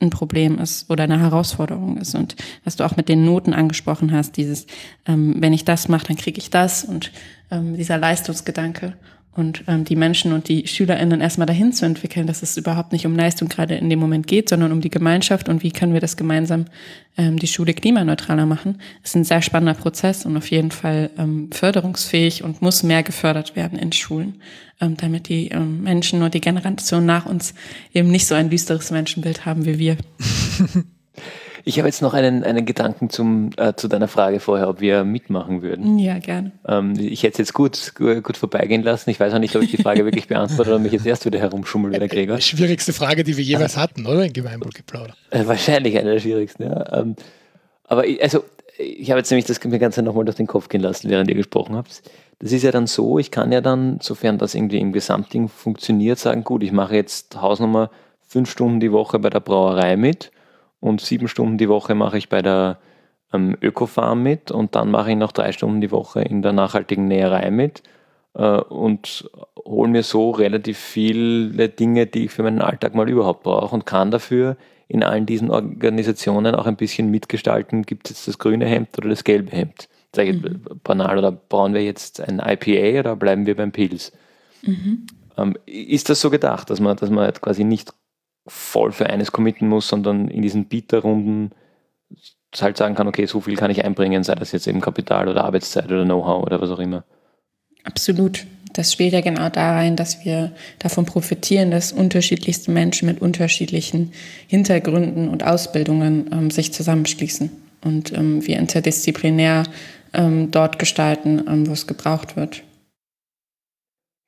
ein Problem ist oder eine Herausforderung ist. Und was du auch mit den Noten angesprochen hast, dieses, ähm, wenn ich das mache, dann kriege ich das und ähm, dieser Leistungsgedanke und ähm, die Menschen und die SchülerInnen erstmal dahin zu entwickeln, dass es überhaupt nicht um Leistung gerade in dem Moment geht, sondern um die Gemeinschaft und wie können wir das gemeinsam ähm, die Schule klimaneutraler machen, ist ein sehr spannender Prozess und auf jeden Fall ähm, förderungsfähig und muss mehr gefördert werden in Schulen, ähm, damit die ähm, Menschen und die Generation nach uns eben nicht so ein düsteres Menschenbild haben wie wir. [LAUGHS] Ich habe jetzt noch einen, einen Gedanken zum, äh, zu deiner Frage vorher, ob wir mitmachen würden. Ja, gerne. Ähm, ich hätte es jetzt gut, gut vorbeigehen lassen. Ich weiß auch nicht, ob ich die Frage wirklich beantworte oder mich jetzt erst wieder herumschummel wie der Gregor. Die schwierigste Frage, die wir jeweils hatten, oder? In Gemeinwohlgeplauder. Äh, wahrscheinlich eine der schwierigsten, ja. Ähm, aber ich, also, ich habe jetzt nämlich das mir Ganze nochmal durch den Kopf gehen lassen, während ihr gesprochen habt. Das ist ja dann so, ich kann ja dann, sofern das irgendwie im Gesamtding funktioniert, sagen, gut, ich mache jetzt Hausnummer fünf Stunden die Woche bei der Brauerei mit und sieben Stunden die Woche mache ich bei der ähm, Ökofarm mit und dann mache ich noch drei Stunden die Woche in der nachhaltigen Näherei mit äh, und hole mir so relativ viele Dinge, die ich für meinen Alltag mal überhaupt brauche und kann dafür in allen diesen Organisationen auch ein bisschen mitgestalten, gibt es jetzt das grüne Hemd oder das gelbe Hemd. Sage ich mhm. banal, oder brauchen wir jetzt ein IPA oder bleiben wir beim Pilz? Mhm. Ähm, ist das so gedacht, dass man, dass man quasi nicht voll für eines committen muss, sondern in diesen Bieterrunden halt sagen kann, okay, so viel kann ich einbringen, sei das jetzt eben Kapital oder Arbeitszeit oder Know-how oder was auch immer. Absolut. Das spielt ja genau da rein, dass wir davon profitieren, dass unterschiedlichste Menschen mit unterschiedlichen Hintergründen und Ausbildungen ähm, sich zusammenschließen und ähm, wir interdisziplinär ähm, dort gestalten, ähm, wo es gebraucht wird.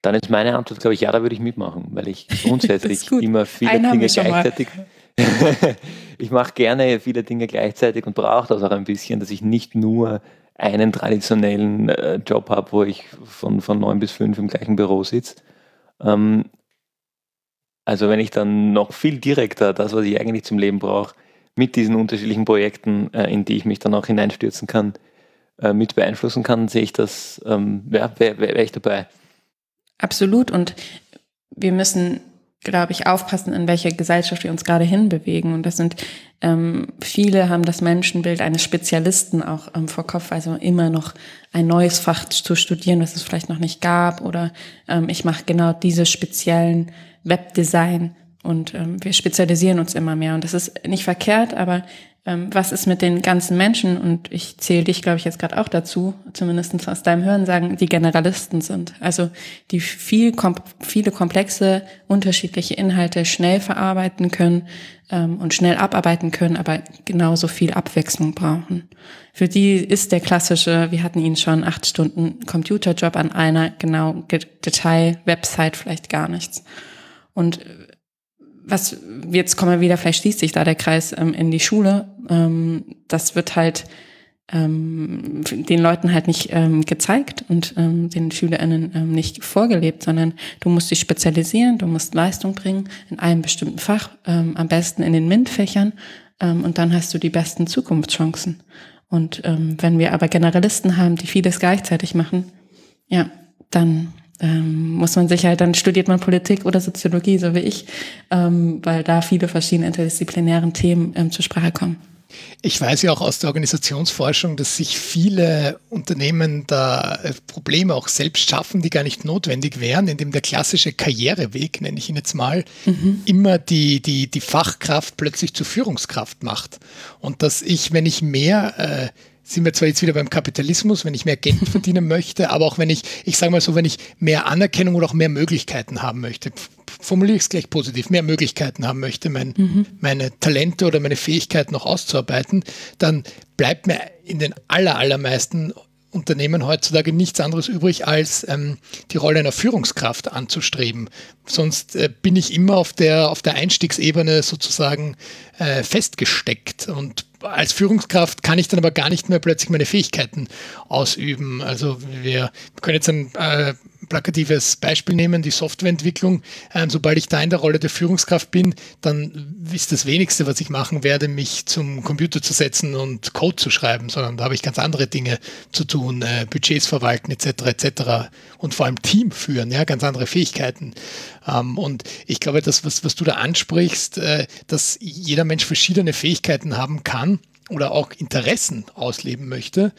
Dann ist meine Antwort, glaube ich, ja, da würde ich mitmachen, weil ich [LAUGHS] grundsätzlich immer viele Einen Dinge gleichzeitig. [LAUGHS] ich mache gerne viele Dinge gleichzeitig und brauche das auch ein bisschen, dass ich nicht nur einen traditionellen äh, Job habe, wo ich von, von neun bis fünf im gleichen Büro sitze. Ähm, also wenn ich dann noch viel direkter das, was ich eigentlich zum Leben brauche, mit diesen unterschiedlichen Projekten, äh, in die ich mich dann auch hineinstürzen kann, äh, mit beeinflussen kann, sehe ich das, ähm, wäre wär, wär ich dabei. Absolut. Und wir müssen, glaube ich, aufpassen, in welche Gesellschaft wir uns gerade hinbewegen. Und das sind ähm, viele haben das Menschenbild eines Spezialisten auch ähm, vor Kopf, also immer noch ein neues Fach zu studieren, das es vielleicht noch nicht gab. Oder ähm, ich mache genau diese speziellen Webdesign. Und ähm, wir spezialisieren uns immer mehr. Und das ist nicht verkehrt, aber was ist mit den ganzen Menschen, und ich zähle dich, glaube ich, jetzt gerade auch dazu, zumindest aus deinem Hören sagen, die Generalisten sind. Also die viel, kom viele komplexe, unterschiedliche Inhalte schnell verarbeiten können ähm, und schnell abarbeiten können, aber genauso viel Abwechslung brauchen. Für die ist der klassische, wir hatten ihn schon, acht Stunden Computerjob an einer genau Detail-Website vielleicht gar nichts. Und was jetzt kommen wir wieder, vielleicht schließt sich da der Kreis ähm, in die Schule. Ähm, das wird halt ähm, den Leuten halt nicht ähm, gezeigt und ähm, den SchülerInnen ähm, nicht vorgelebt, sondern du musst dich spezialisieren, du musst Leistung bringen in einem bestimmten Fach, ähm, am besten in den MINT-Fächern ähm, und dann hast du die besten Zukunftschancen. Und ähm, wenn wir aber Generalisten haben, die vieles gleichzeitig machen, ja, dann ähm, muss man sich halt, dann studiert man Politik oder Soziologie, so wie ich, ähm, weil da viele verschiedene interdisziplinären Themen ähm, zur Sprache kommen. Ich weiß ja auch aus der Organisationsforschung, dass sich viele Unternehmen da äh, Probleme auch selbst schaffen, die gar nicht notwendig wären, indem der klassische Karriereweg, nenne ich ihn jetzt mal, mhm. immer die, die, die Fachkraft plötzlich zur Führungskraft macht. Und dass ich, wenn ich mehr äh, sind wir zwar jetzt wieder beim Kapitalismus, wenn ich mehr Geld [LAUGHS] verdienen möchte, aber auch wenn ich, ich sage mal so, wenn ich mehr Anerkennung oder auch mehr Möglichkeiten haben möchte, formuliere ich es gleich positiv, mehr Möglichkeiten haben möchte, mein, mhm. meine Talente oder meine Fähigkeiten noch auszuarbeiten, dann bleibt mir in den aller, allermeisten Unternehmen heutzutage nichts anderes übrig, als ähm, die Rolle einer Führungskraft anzustreben. Sonst äh, bin ich immer auf der, auf der Einstiegsebene sozusagen äh, festgesteckt und als Führungskraft kann ich dann aber gar nicht mehr plötzlich meine Fähigkeiten ausüben. Also wir können jetzt ein äh, plakatives Beispiel nehmen, die Softwareentwicklung. Ähm, sobald ich da in der Rolle der Führungskraft bin, dann ist das wenigste, was ich machen werde, mich zum Computer zu setzen und Code zu schreiben, sondern da habe ich ganz andere Dinge zu tun, äh, Budgets verwalten etc. etc. und vor allem Team führen, ja, ganz andere Fähigkeiten. Ähm, und ich glaube, das, was, was du da ansprichst, äh, dass jeder Mensch verschiedene Fähigkeiten haben kann oder auch Interessen ausleben möchte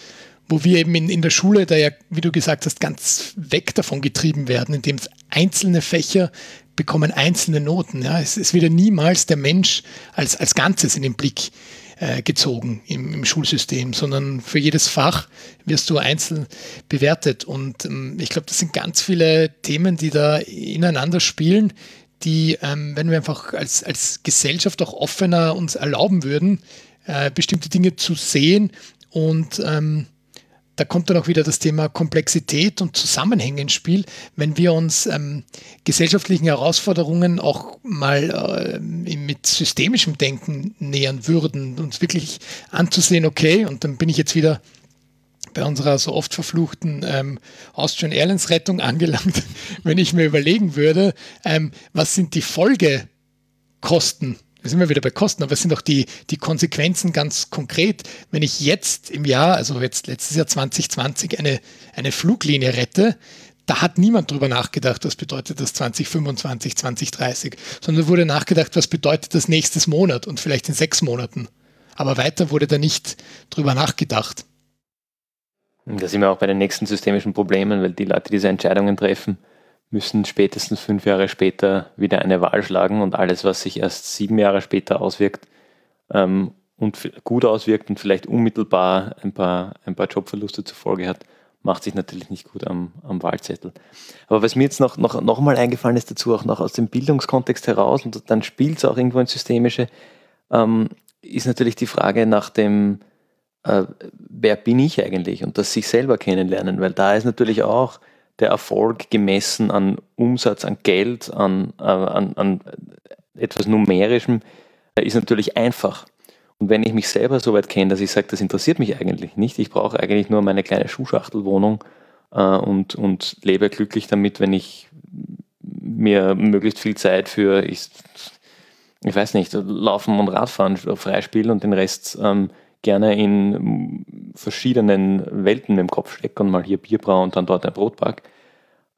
wo wir eben in, in der Schule da ja, wie du gesagt hast, ganz weg davon getrieben werden, indem es einzelne Fächer bekommen einzelne Noten. Ja. Es, es wird ja niemals der Mensch als, als Ganzes in den Blick äh, gezogen im, im, Schulsystem, sondern für jedes Fach wirst du einzeln bewertet. Und ähm, ich glaube, das sind ganz viele Themen, die da ineinander spielen, die, ähm, wenn wir einfach als, als Gesellschaft auch offener uns erlauben würden, äh, bestimmte Dinge zu sehen und ähm, da kommt dann auch wieder das Thema Komplexität und Zusammenhänge ins Spiel. Wenn wir uns ähm, gesellschaftlichen Herausforderungen auch mal äh, mit systemischem Denken nähern würden, uns wirklich anzusehen, okay, und dann bin ich jetzt wieder bei unserer so oft verfluchten ähm, Austrian Airlines Rettung angelangt, [LAUGHS] wenn ich mir überlegen würde, ähm, was sind die Folgekosten wir sind wir wieder bei Kosten, aber es sind auch die, die Konsequenzen ganz konkret. Wenn ich jetzt im Jahr, also jetzt letztes Jahr 2020, eine, eine Fluglinie rette, da hat niemand drüber nachgedacht, was bedeutet das 2025, 2030, sondern wurde nachgedacht, was bedeutet das nächstes Monat und vielleicht in sechs Monaten. Aber weiter wurde da nicht drüber nachgedacht. Da sind wir auch bei den nächsten systemischen Problemen, weil die Leute diese Entscheidungen treffen, müssen spätestens fünf Jahre später wieder eine Wahl schlagen und alles, was sich erst sieben Jahre später auswirkt ähm, und gut auswirkt und vielleicht unmittelbar ein paar, ein paar Jobverluste zur Folge hat, macht sich natürlich nicht gut am, am Wahlzettel. Aber was mir jetzt noch, noch, noch mal eingefallen ist dazu, auch noch aus dem Bildungskontext heraus, und dann spielt es auch irgendwo ins Systemische, ähm, ist natürlich die Frage nach dem, äh, wer bin ich eigentlich und das sich selber kennenlernen, weil da ist natürlich auch der Erfolg gemessen an Umsatz, an Geld, an, äh, an, an etwas Numerischem, äh, ist natürlich einfach. Und wenn ich mich selber so weit kenne, dass ich sage, das interessiert mich eigentlich nicht, ich brauche eigentlich nur meine kleine Schuhschachtelwohnung äh, und, und lebe glücklich damit, wenn ich mir möglichst viel Zeit für, ich, ich weiß nicht, Laufen und Radfahren freispiele und den Rest ähm, gerne in verschiedenen Welten im Kopf stecke und mal hier Bier braue und dann dort ein Brot back.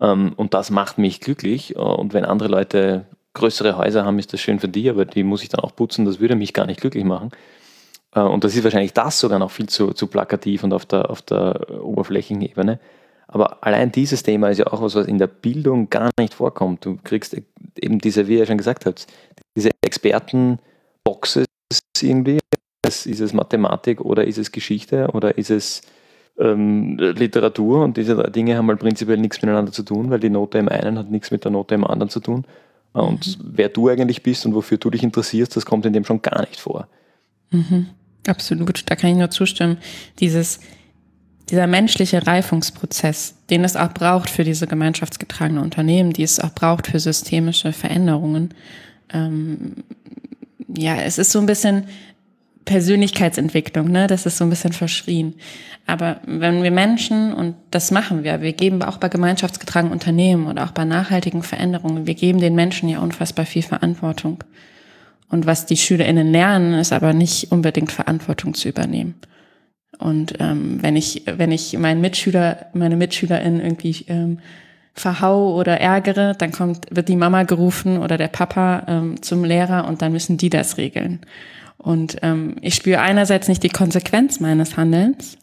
Ähm, und das macht mich glücklich. Und wenn andere Leute größere Häuser haben, ist das schön für die, aber die muss ich dann auch putzen, das würde mich gar nicht glücklich machen. Äh, und das ist wahrscheinlich das sogar noch viel zu, zu plakativ und auf der, auf der oberflächlichen Ebene. Aber allein dieses Thema ist ja auch was, was in der Bildung gar nicht vorkommt. Du kriegst eben diese, wie ihr schon gesagt habt, diese Expertenboxes irgendwie es, ist es Mathematik oder ist es Geschichte oder ist es ähm, Literatur und diese drei Dinge haben mal halt prinzipiell nichts miteinander zu tun, weil die Note im einen hat nichts mit der Note im anderen zu tun. Und mhm. wer du eigentlich bist und wofür du dich interessierst, das kommt in dem schon gar nicht vor. Mhm. Absolut, da kann ich nur zustimmen. Dieses, dieser menschliche Reifungsprozess, den es auch braucht für diese gemeinschaftsgetragene Unternehmen, die es auch braucht für systemische Veränderungen. Ähm, ja, es ist so ein bisschen, Persönlichkeitsentwicklung, ne? Das ist so ein bisschen verschrien. Aber wenn wir Menschen, und das machen wir, wir geben auch bei gemeinschaftsgetragenen Unternehmen oder auch bei nachhaltigen Veränderungen, wir geben den Menschen ja unfassbar viel Verantwortung. Und was die SchülerInnen lernen, ist aber nicht unbedingt Verantwortung zu übernehmen. Und ähm, wenn ich, wenn ich meinen Mitschüler, meine MitschülerInnen irgendwie ähm, verhau oder ärgere, dann kommt, wird die Mama gerufen oder der Papa ähm, zum Lehrer und dann müssen die das regeln. Und ähm, ich spüre einerseits nicht die Konsequenz meines Handelns,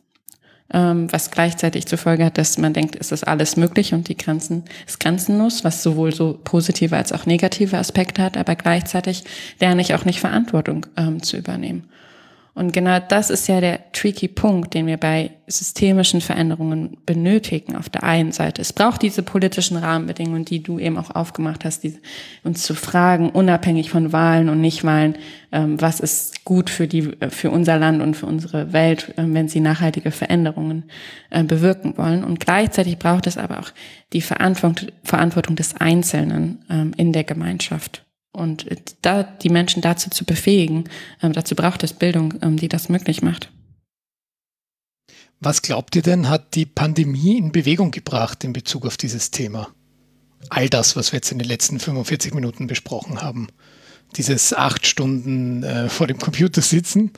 ähm, was gleichzeitig zur Folge hat, dass man denkt, es ist alles möglich und die Grenzen ist grenzenlos, was sowohl so positive als auch negative Aspekte hat, aber gleichzeitig lerne ich auch nicht Verantwortung ähm, zu übernehmen. Und genau das ist ja der tricky Punkt, den wir bei systemischen Veränderungen benötigen. Auf der einen Seite. Es braucht diese politischen Rahmenbedingungen, die du eben auch aufgemacht hast, die, uns zu fragen, unabhängig von Wahlen und Nichtwahlen, ähm, was ist gut für die, für unser Land und für unsere Welt, äh, wenn sie nachhaltige Veränderungen äh, bewirken wollen. Und gleichzeitig braucht es aber auch die Verantwortung, Verantwortung des Einzelnen ähm, in der Gemeinschaft. Und da die Menschen dazu zu befähigen, ähm, dazu braucht es Bildung, ähm, die das möglich macht. Was glaubt ihr denn, hat die Pandemie in Bewegung gebracht in Bezug auf dieses Thema? All das, was wir jetzt in den letzten 45 Minuten besprochen haben. Dieses acht Stunden äh, vor dem Computer sitzen,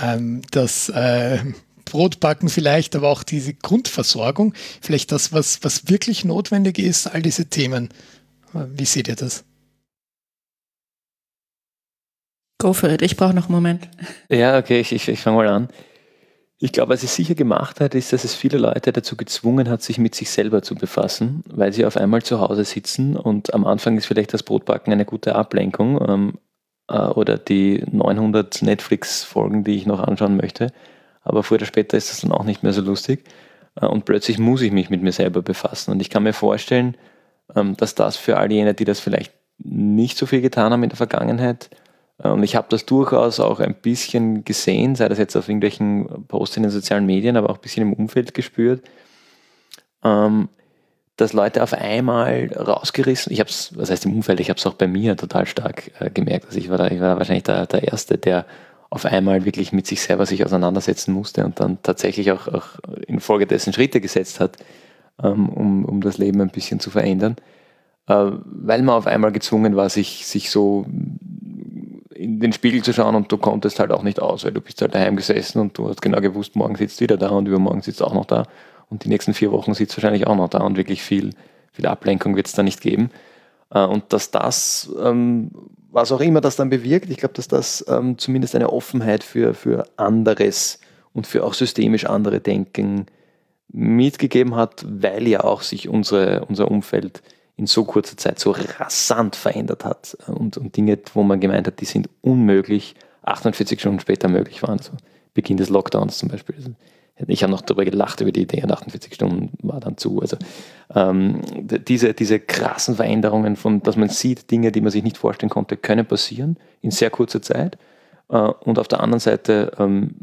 ähm, das äh, Brotbacken vielleicht, aber auch diese Grundversorgung, vielleicht das, was, was wirklich notwendig ist, all diese Themen. Wie seht ihr das? Go for it, ich brauche noch einen Moment. Ja, okay, ich, ich, ich fange mal an. Ich glaube, was es sicher gemacht hat, ist, dass es viele Leute dazu gezwungen hat, sich mit sich selber zu befassen, weil sie auf einmal zu Hause sitzen und am Anfang ist vielleicht das Brotbacken eine gute Ablenkung ähm, äh, oder die 900 Netflix-Folgen, die ich noch anschauen möchte. Aber früher oder später ist das dann auch nicht mehr so lustig äh, und plötzlich muss ich mich mit mir selber befassen. Und ich kann mir vorstellen, ähm, dass das für all jene, die das vielleicht nicht so viel getan haben in der Vergangenheit, und ich habe das durchaus auch ein bisschen gesehen, sei das jetzt auf irgendwelchen Posts in den sozialen Medien, aber auch ein bisschen im Umfeld gespürt, ähm, dass Leute auf einmal rausgerissen, ich habe es, was heißt im Umfeld, ich habe es auch bei mir total stark äh, gemerkt. Also ich war, da, ich war wahrscheinlich der, der Erste, der auf einmal wirklich mit sich selber sich auseinandersetzen musste und dann tatsächlich auch, auch infolgedessen Schritte gesetzt hat, ähm, um, um das Leben ein bisschen zu verändern. Äh, weil man auf einmal gezwungen war, sich, sich so in den Spiegel zu schauen und du konntest halt auch nicht aus, weil du bist halt daheim gesessen und du hast genau gewusst, morgen sitzt wieder da und übermorgen sitzt auch noch da und die nächsten vier Wochen sitzt wahrscheinlich auch noch da und wirklich viel, viel Ablenkung wird es da nicht geben. Äh, und dass das, ähm, was auch immer das dann bewirkt, ich glaube, dass das ähm, zumindest eine Offenheit für, für anderes und für auch systemisch andere Denken mitgegeben hat, weil ja auch sich unsere, unser Umfeld in so kurzer Zeit so rasant verändert hat und, und Dinge, wo man gemeint hat, die sind unmöglich, 48 Stunden später möglich waren. So Beginn des Lockdowns zum Beispiel. Also, ich habe noch darüber gelacht, über die Idee, und 48 Stunden war dann zu. Also ähm, diese, diese krassen Veränderungen, von, dass man sieht, Dinge, die man sich nicht vorstellen konnte, können passieren in sehr kurzer Zeit. Äh, und auf der anderen Seite ähm,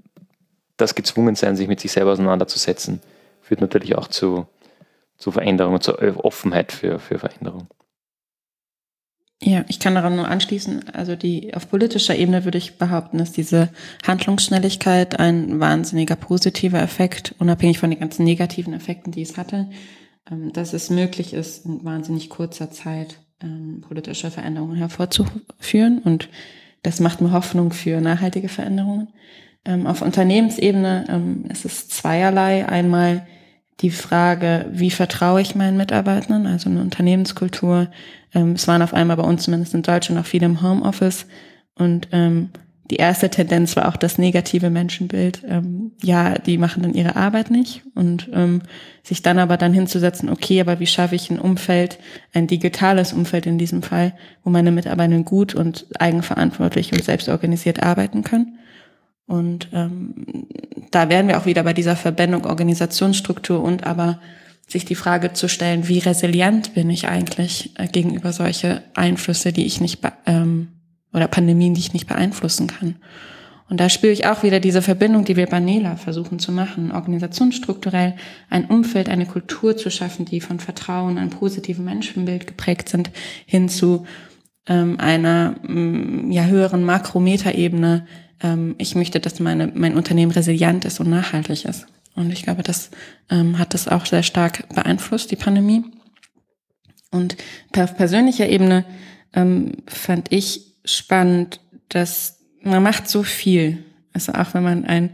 das Gezwungensein, sich mit sich selber auseinanderzusetzen, führt natürlich auch zu, zu Veränderung und zur Offenheit für, für Veränderung. Ja, ich kann daran nur anschließen. Also die auf politischer Ebene würde ich behaupten, dass diese Handlungsschnelligkeit ein wahnsinniger positiver Effekt, unabhängig von den ganzen negativen Effekten, die es hatte, ähm, dass es möglich ist, in wahnsinnig kurzer Zeit ähm, politische Veränderungen hervorzuführen. Und das macht mir Hoffnung für nachhaltige Veränderungen. Ähm, auf Unternehmensebene ist es zweierlei. Einmal die Frage, wie vertraue ich meinen Mitarbeitern, also eine Unternehmenskultur. Ähm, es waren auf einmal bei uns zumindest in Deutschland auch viele im Homeoffice und ähm, die erste Tendenz war auch das negative Menschenbild. Ähm, ja, die machen dann ihre Arbeit nicht und ähm, sich dann aber dann hinzusetzen, okay, aber wie schaffe ich ein Umfeld, ein digitales Umfeld in diesem Fall, wo meine Mitarbeiter gut und eigenverantwortlich und selbstorganisiert arbeiten können. Und ähm, da werden wir auch wieder bei dieser Verbindung Organisationsstruktur und aber sich die Frage zu stellen, wie resilient bin ich eigentlich äh, gegenüber solche Einflüsse, die ich nicht ähm, oder Pandemien, die ich nicht beeinflussen kann. Und da spüre ich auch wieder diese Verbindung, die wir bei Nela versuchen zu machen, organisationsstrukturell ein Umfeld, eine Kultur zu schaffen, die von Vertrauen, einem positiven Menschenbild geprägt sind, hin zu ähm, einer mm, ja, höheren Makrometaebene, ähm, ich möchte, dass meine, mein Unternehmen resilient ist und nachhaltig ist. Und ich glaube, das ähm, hat das auch sehr stark beeinflusst, die Pandemie. Und auf persönlicher Ebene ähm, fand ich spannend, dass man macht so viel. Also auch wenn man ein,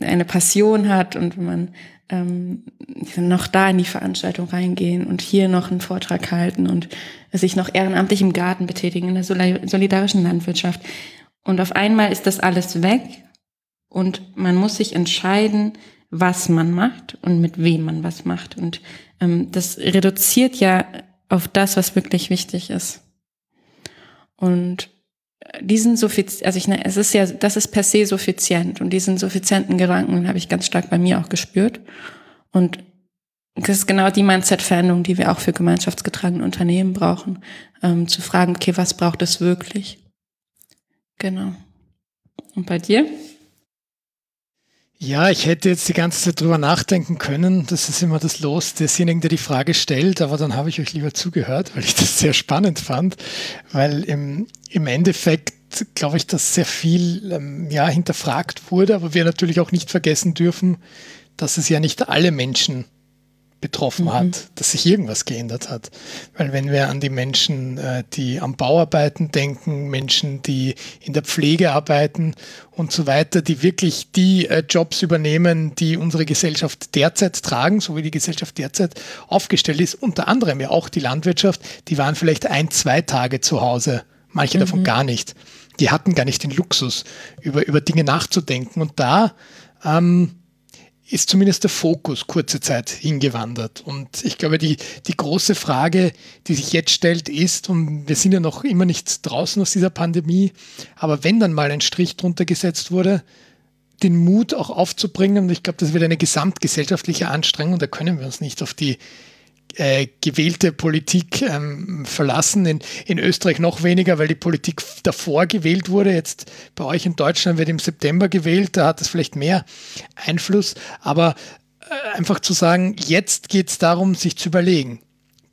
eine Passion hat und wenn man ähm, noch da in die Veranstaltung reingehen und hier noch einen Vortrag halten und sich noch ehrenamtlich im Garten betätigen, in der solidarischen Landwirtschaft. Und auf einmal ist das alles weg und man muss sich entscheiden, was man macht und mit wem man was macht. Und ähm, das reduziert ja auf das, was wirklich wichtig ist. Und diesen suffizient, also ich, es ist ja, das ist per se suffizient und diesen suffizienten Gedanken habe ich ganz stark bei mir auch gespürt. Und das ist genau die Mindset-Veränderung, die wir auch für gemeinschaftsgetragene Unternehmen brauchen, ähm, zu fragen, okay, was braucht es wirklich? Genau. Und bei dir? Ja, ich hätte jetzt die ganze Zeit drüber nachdenken können. Das ist immer das Los desjenigen, der die Frage stellt. Aber dann habe ich euch lieber zugehört, weil ich das sehr spannend fand. Weil im, im Endeffekt glaube ich, dass sehr viel ähm, ja, hinterfragt wurde. Aber wir natürlich auch nicht vergessen dürfen, dass es ja nicht alle Menschen betroffen mhm. hat, dass sich irgendwas geändert hat. Weil wenn wir an die Menschen, äh, die am Bauarbeiten denken, Menschen, die in der Pflege arbeiten und so weiter, die wirklich die äh, Jobs übernehmen, die unsere Gesellschaft derzeit tragen, so wie die Gesellschaft derzeit aufgestellt ist, unter anderem ja auch die Landwirtschaft, die waren vielleicht ein, zwei Tage zu Hause, manche mhm. davon gar nicht. Die hatten gar nicht den Luxus, über, über Dinge nachzudenken. Und da ähm, ist zumindest der Fokus kurze Zeit hingewandert. Und ich glaube, die, die große Frage, die sich jetzt stellt, ist, und wir sind ja noch immer nicht draußen aus dieser Pandemie, aber wenn dann mal ein Strich drunter gesetzt wurde, den Mut auch aufzubringen, und ich glaube, das wird eine gesamtgesellschaftliche Anstrengung, da können wir uns nicht auf die äh, gewählte Politik ähm, verlassen. In, in Österreich noch weniger, weil die Politik davor gewählt wurde. Jetzt bei euch in Deutschland wird im September gewählt, da hat es vielleicht mehr Einfluss. Aber äh, einfach zu sagen, jetzt geht es darum, sich zu überlegen.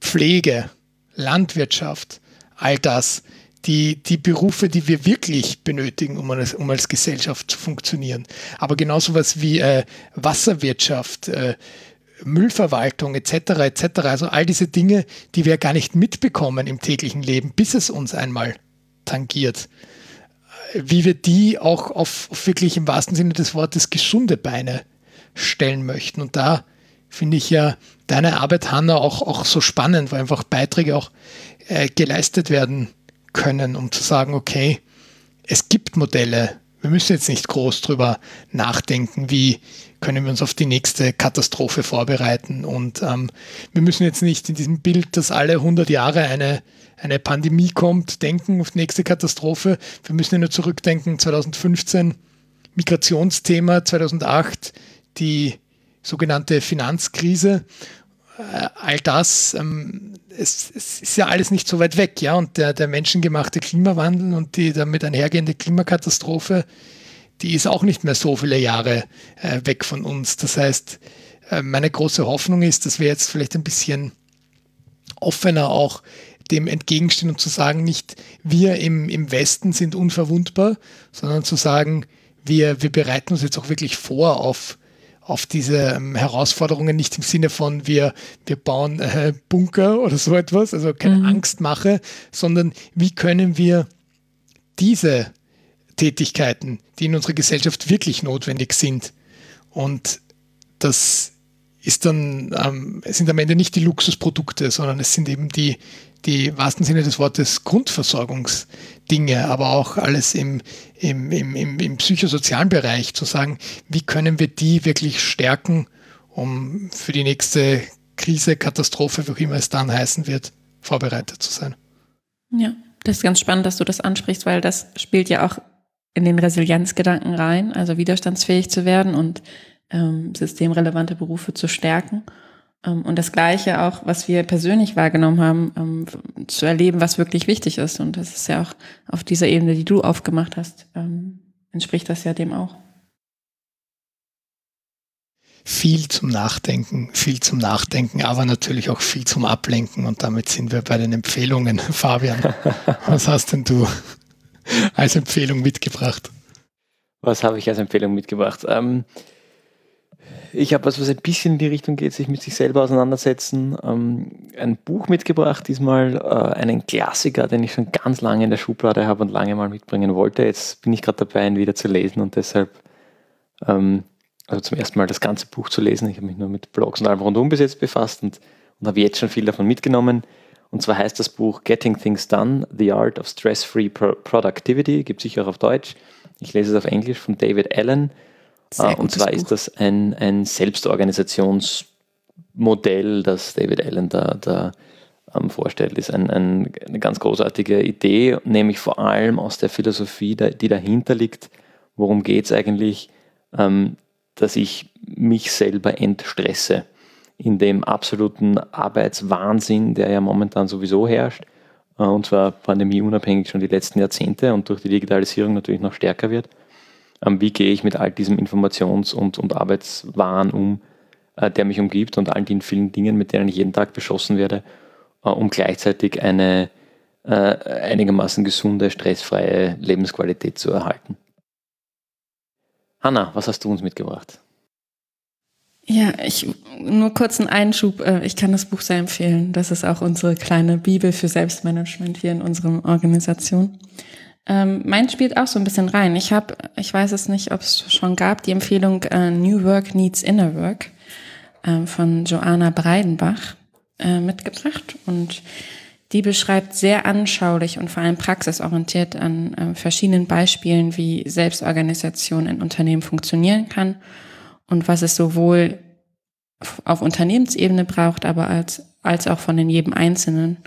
Pflege, Landwirtschaft, all das, die, die Berufe, die wir wirklich benötigen, um als, um als Gesellschaft zu funktionieren. Aber genauso was wie äh, Wasserwirtschaft, äh, Müllverwaltung etc. etc. Also all diese Dinge, die wir gar nicht mitbekommen im täglichen Leben, bis es uns einmal tangiert. Wie wir die auch auf, auf wirklich im wahrsten Sinne des Wortes gesunde Beine stellen möchten. Und da finde ich ja deine Arbeit, Hanna, auch, auch so spannend, weil einfach Beiträge auch äh, geleistet werden können, um zu sagen, okay, es gibt Modelle, wir müssen jetzt nicht groß drüber nachdenken, wie können wir uns auf die nächste Katastrophe vorbereiten. Und ähm, wir müssen jetzt nicht in diesem Bild, dass alle 100 Jahre eine, eine Pandemie kommt, denken auf die nächste Katastrophe. Wir müssen ja nur zurückdenken, 2015 Migrationsthema, 2008 die sogenannte Finanzkrise. Äh, all das, ähm, es, es, ist ja alles nicht so weit weg, ja, und der, der menschengemachte Klimawandel und die damit einhergehende Klimakatastrophe, die ist auch nicht mehr so viele Jahre äh, weg von uns. Das heißt, äh, meine große Hoffnung ist, dass wir jetzt vielleicht ein bisschen offener auch dem entgegenstehen und zu sagen, nicht wir im, im Westen sind unverwundbar, sondern zu sagen, wir, wir bereiten uns jetzt auch wirklich vor auf auf diese ähm, Herausforderungen nicht im Sinne von wir, wir bauen äh, Bunker oder so etwas, also keine mhm. Angstmache, sondern wie können wir diese Tätigkeiten, die in unserer Gesellschaft wirklich notwendig sind und das ist dann, ähm, sind am Ende nicht die Luxusprodukte, sondern es sind eben die, die wahrsten Sinne des Wortes Grundversorgungsdinge, aber auch alles im, im, im, im psychosozialen Bereich zu sagen, wie können wir die wirklich stärken, um für die nächste Krise, Katastrophe, wie auch immer es dann heißen wird, vorbereitet zu sein. Ja, das ist ganz spannend, dass du das ansprichst, weil das spielt ja auch in den Resilienzgedanken rein, also widerstandsfähig zu werden und ähm, systemrelevante Berufe zu stärken. Ähm, und das Gleiche auch, was wir persönlich wahrgenommen haben, ähm, zu erleben, was wirklich wichtig ist. Und das ist ja auch auf dieser Ebene, die du aufgemacht hast, ähm, entspricht das ja dem auch. Viel zum Nachdenken, viel zum Nachdenken, aber natürlich auch viel zum Ablenken. Und damit sind wir bei den Empfehlungen. [LAUGHS] Fabian, [LAUGHS] was hast denn du [LAUGHS] als Empfehlung mitgebracht? Was habe ich als Empfehlung mitgebracht? Ähm, ich habe was, was ein bisschen in die Richtung geht, sich mit sich selber auseinandersetzen. Ähm, ein Buch mitgebracht, diesmal äh, einen Klassiker, den ich schon ganz lange in der Schublade habe und lange mal mitbringen wollte. Jetzt bin ich gerade dabei, ihn wieder zu lesen und deshalb, ähm, also zum ersten Mal das ganze Buch zu lesen. Ich habe mich nur mit Blogs und allem rundum bis jetzt befasst und, und habe jetzt schon viel davon mitgenommen. Und zwar heißt das Buch Getting Things Done, The Art of Stress-Free Pro Productivity, gibt es sicher auch auf Deutsch. Ich lese es auf Englisch von David Allen. Sehr und zwar Buch. ist das ein, ein Selbstorganisationsmodell, das David Allen da, da ähm, vorstellt. Ist ein, ein, eine ganz großartige Idee, nämlich vor allem aus der Philosophie, die dahinter liegt. Worum geht es eigentlich? Ähm, dass ich mich selber entstresse in dem absoluten Arbeitswahnsinn, der ja momentan sowieso herrscht, äh, und zwar pandemieunabhängig schon die letzten Jahrzehnte und durch die Digitalisierung natürlich noch stärker wird. Ähm, wie gehe ich mit all diesem Informations- und, und Arbeitswahn um, äh, der mich umgibt und all den vielen Dingen, mit denen ich jeden Tag beschossen werde, äh, um gleichzeitig eine einigermaßen gesunde, stressfreie Lebensqualität zu erhalten. Hanna, was hast du uns mitgebracht? Ja, ich nur kurz einen Einschub. Ich kann das Buch sehr empfehlen. Das ist auch unsere kleine Bibel für Selbstmanagement hier in unserer Organisation. Ähm, mein spielt auch so ein bisschen rein. Ich habe, ich weiß es nicht, ob es schon gab, die Empfehlung äh, New Work Needs Inner Work äh, von Joanna Breidenbach äh, mitgebracht und die beschreibt sehr anschaulich und vor allem praxisorientiert an äh, verschiedenen Beispielen, wie Selbstorganisation in Unternehmen funktionieren kann und was es sowohl auf Unternehmensebene braucht, aber als, als auch von den jedem Einzelnen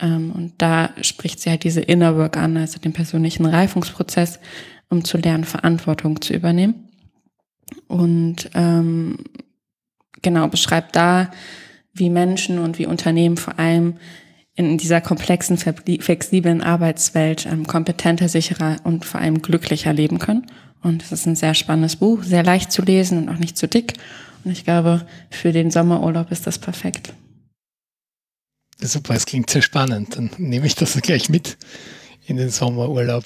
ähm, und da spricht sie halt diese Inner Work an, also den persönlichen Reifungsprozess, um zu lernen, Verantwortung zu übernehmen. Und ähm, genau beschreibt da, wie Menschen und wie Unternehmen vor allem in dieser komplexen, flexiblen Arbeitswelt ähm, kompetenter, sicherer und vor allem glücklicher leben können. Und es ist ein sehr spannendes Buch, sehr leicht zu lesen und auch nicht zu dick. Und ich glaube, für den Sommerurlaub ist das perfekt. Super, es klingt sehr spannend. Dann nehme ich das gleich mit in den Sommerurlaub.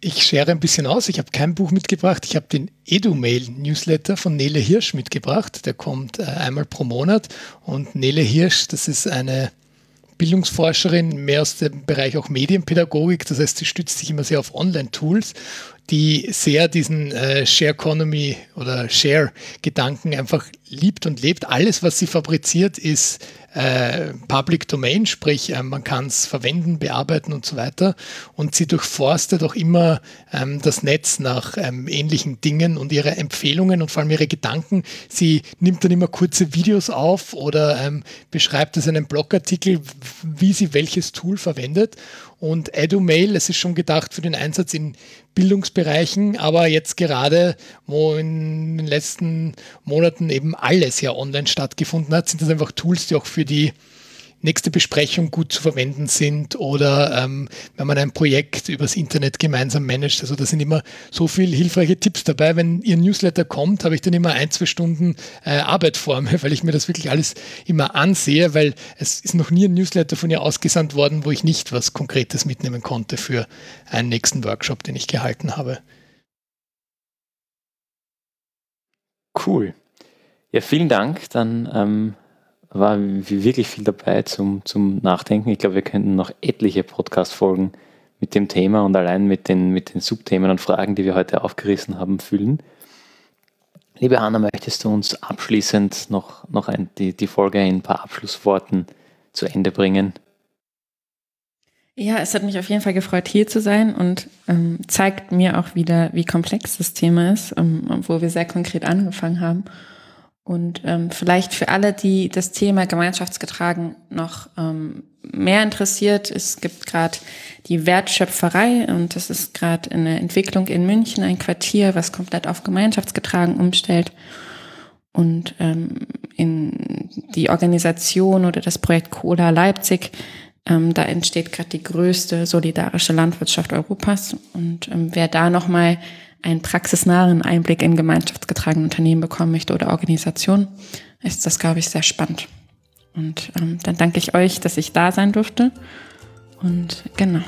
Ich schere ein bisschen aus. Ich habe kein Buch mitgebracht. Ich habe den EduMail-Newsletter von Nele Hirsch mitgebracht. Der kommt äh, einmal pro Monat. Und Nele Hirsch, das ist eine Bildungsforscherin, mehr aus dem Bereich auch Medienpädagogik. Das heißt, sie stützt sich immer sehr auf Online-Tools, die sehr diesen äh, Share Economy oder Share-Gedanken einfach liebt und lebt. Alles, was sie fabriziert, ist äh, Public Domain, sprich äh, man kann es verwenden, bearbeiten und so weiter. Und sie durchforstet auch immer ähm, das Netz nach ähm, ähnlichen Dingen und ihre Empfehlungen und vor allem ihre Gedanken. Sie nimmt dann immer kurze Videos auf oder ähm, beschreibt es in einem Blogartikel, wie sie welches Tool verwendet. Und EduMail, es ist schon gedacht für den Einsatz in Bildungsbereichen, aber jetzt gerade, wo in den letzten Monaten eben alles ja online stattgefunden hat, sind das einfach Tools, die auch für die nächste Besprechung gut zu verwenden sind oder ähm, wenn man ein Projekt übers Internet gemeinsam managt. Also da sind immer so viele hilfreiche Tipps dabei. Wenn Ihr Newsletter kommt, habe ich dann immer ein, zwei Stunden äh, Arbeit vor mir, [LAUGHS] weil ich mir das wirklich alles immer ansehe, weil es ist noch nie ein Newsletter von ihr ausgesandt worden, wo ich nicht was Konkretes mitnehmen konnte für einen nächsten Workshop, den ich gehalten habe. Cool. Ja, vielen Dank. Dann ähm, war wirklich viel dabei zum, zum Nachdenken. Ich glaube, wir könnten noch etliche Podcast-Folgen mit dem Thema und allein mit den, mit den Subthemen und Fragen, die wir heute aufgerissen haben, füllen. Liebe Anna, möchtest du uns abschließend noch, noch ein, die, die Folge in ein paar Abschlussworten zu Ende bringen? Ja, es hat mich auf jeden Fall gefreut, hier zu sein und ähm, zeigt mir auch wieder, wie komplex das Thema ist, ähm, wo wir sehr konkret angefangen haben. Und ähm, vielleicht für alle, die das Thema gemeinschaftsgetragen noch ähm, mehr interessiert, es gibt gerade die Wertschöpferei und das ist gerade in der Entwicklung in München ein Quartier, was komplett auf gemeinschaftsgetragen umstellt. Und ähm, in die Organisation oder das Projekt Cola Leipzig, ähm, da entsteht gerade die größte solidarische Landwirtschaft Europas. Und ähm, wer da nochmal einen praxisnahen Einblick in gemeinschaftsgetragene Unternehmen bekommen möchte oder Organisation, ist das, glaube ich, sehr spannend. Und ähm, dann danke ich euch, dass ich da sein durfte. Und genau.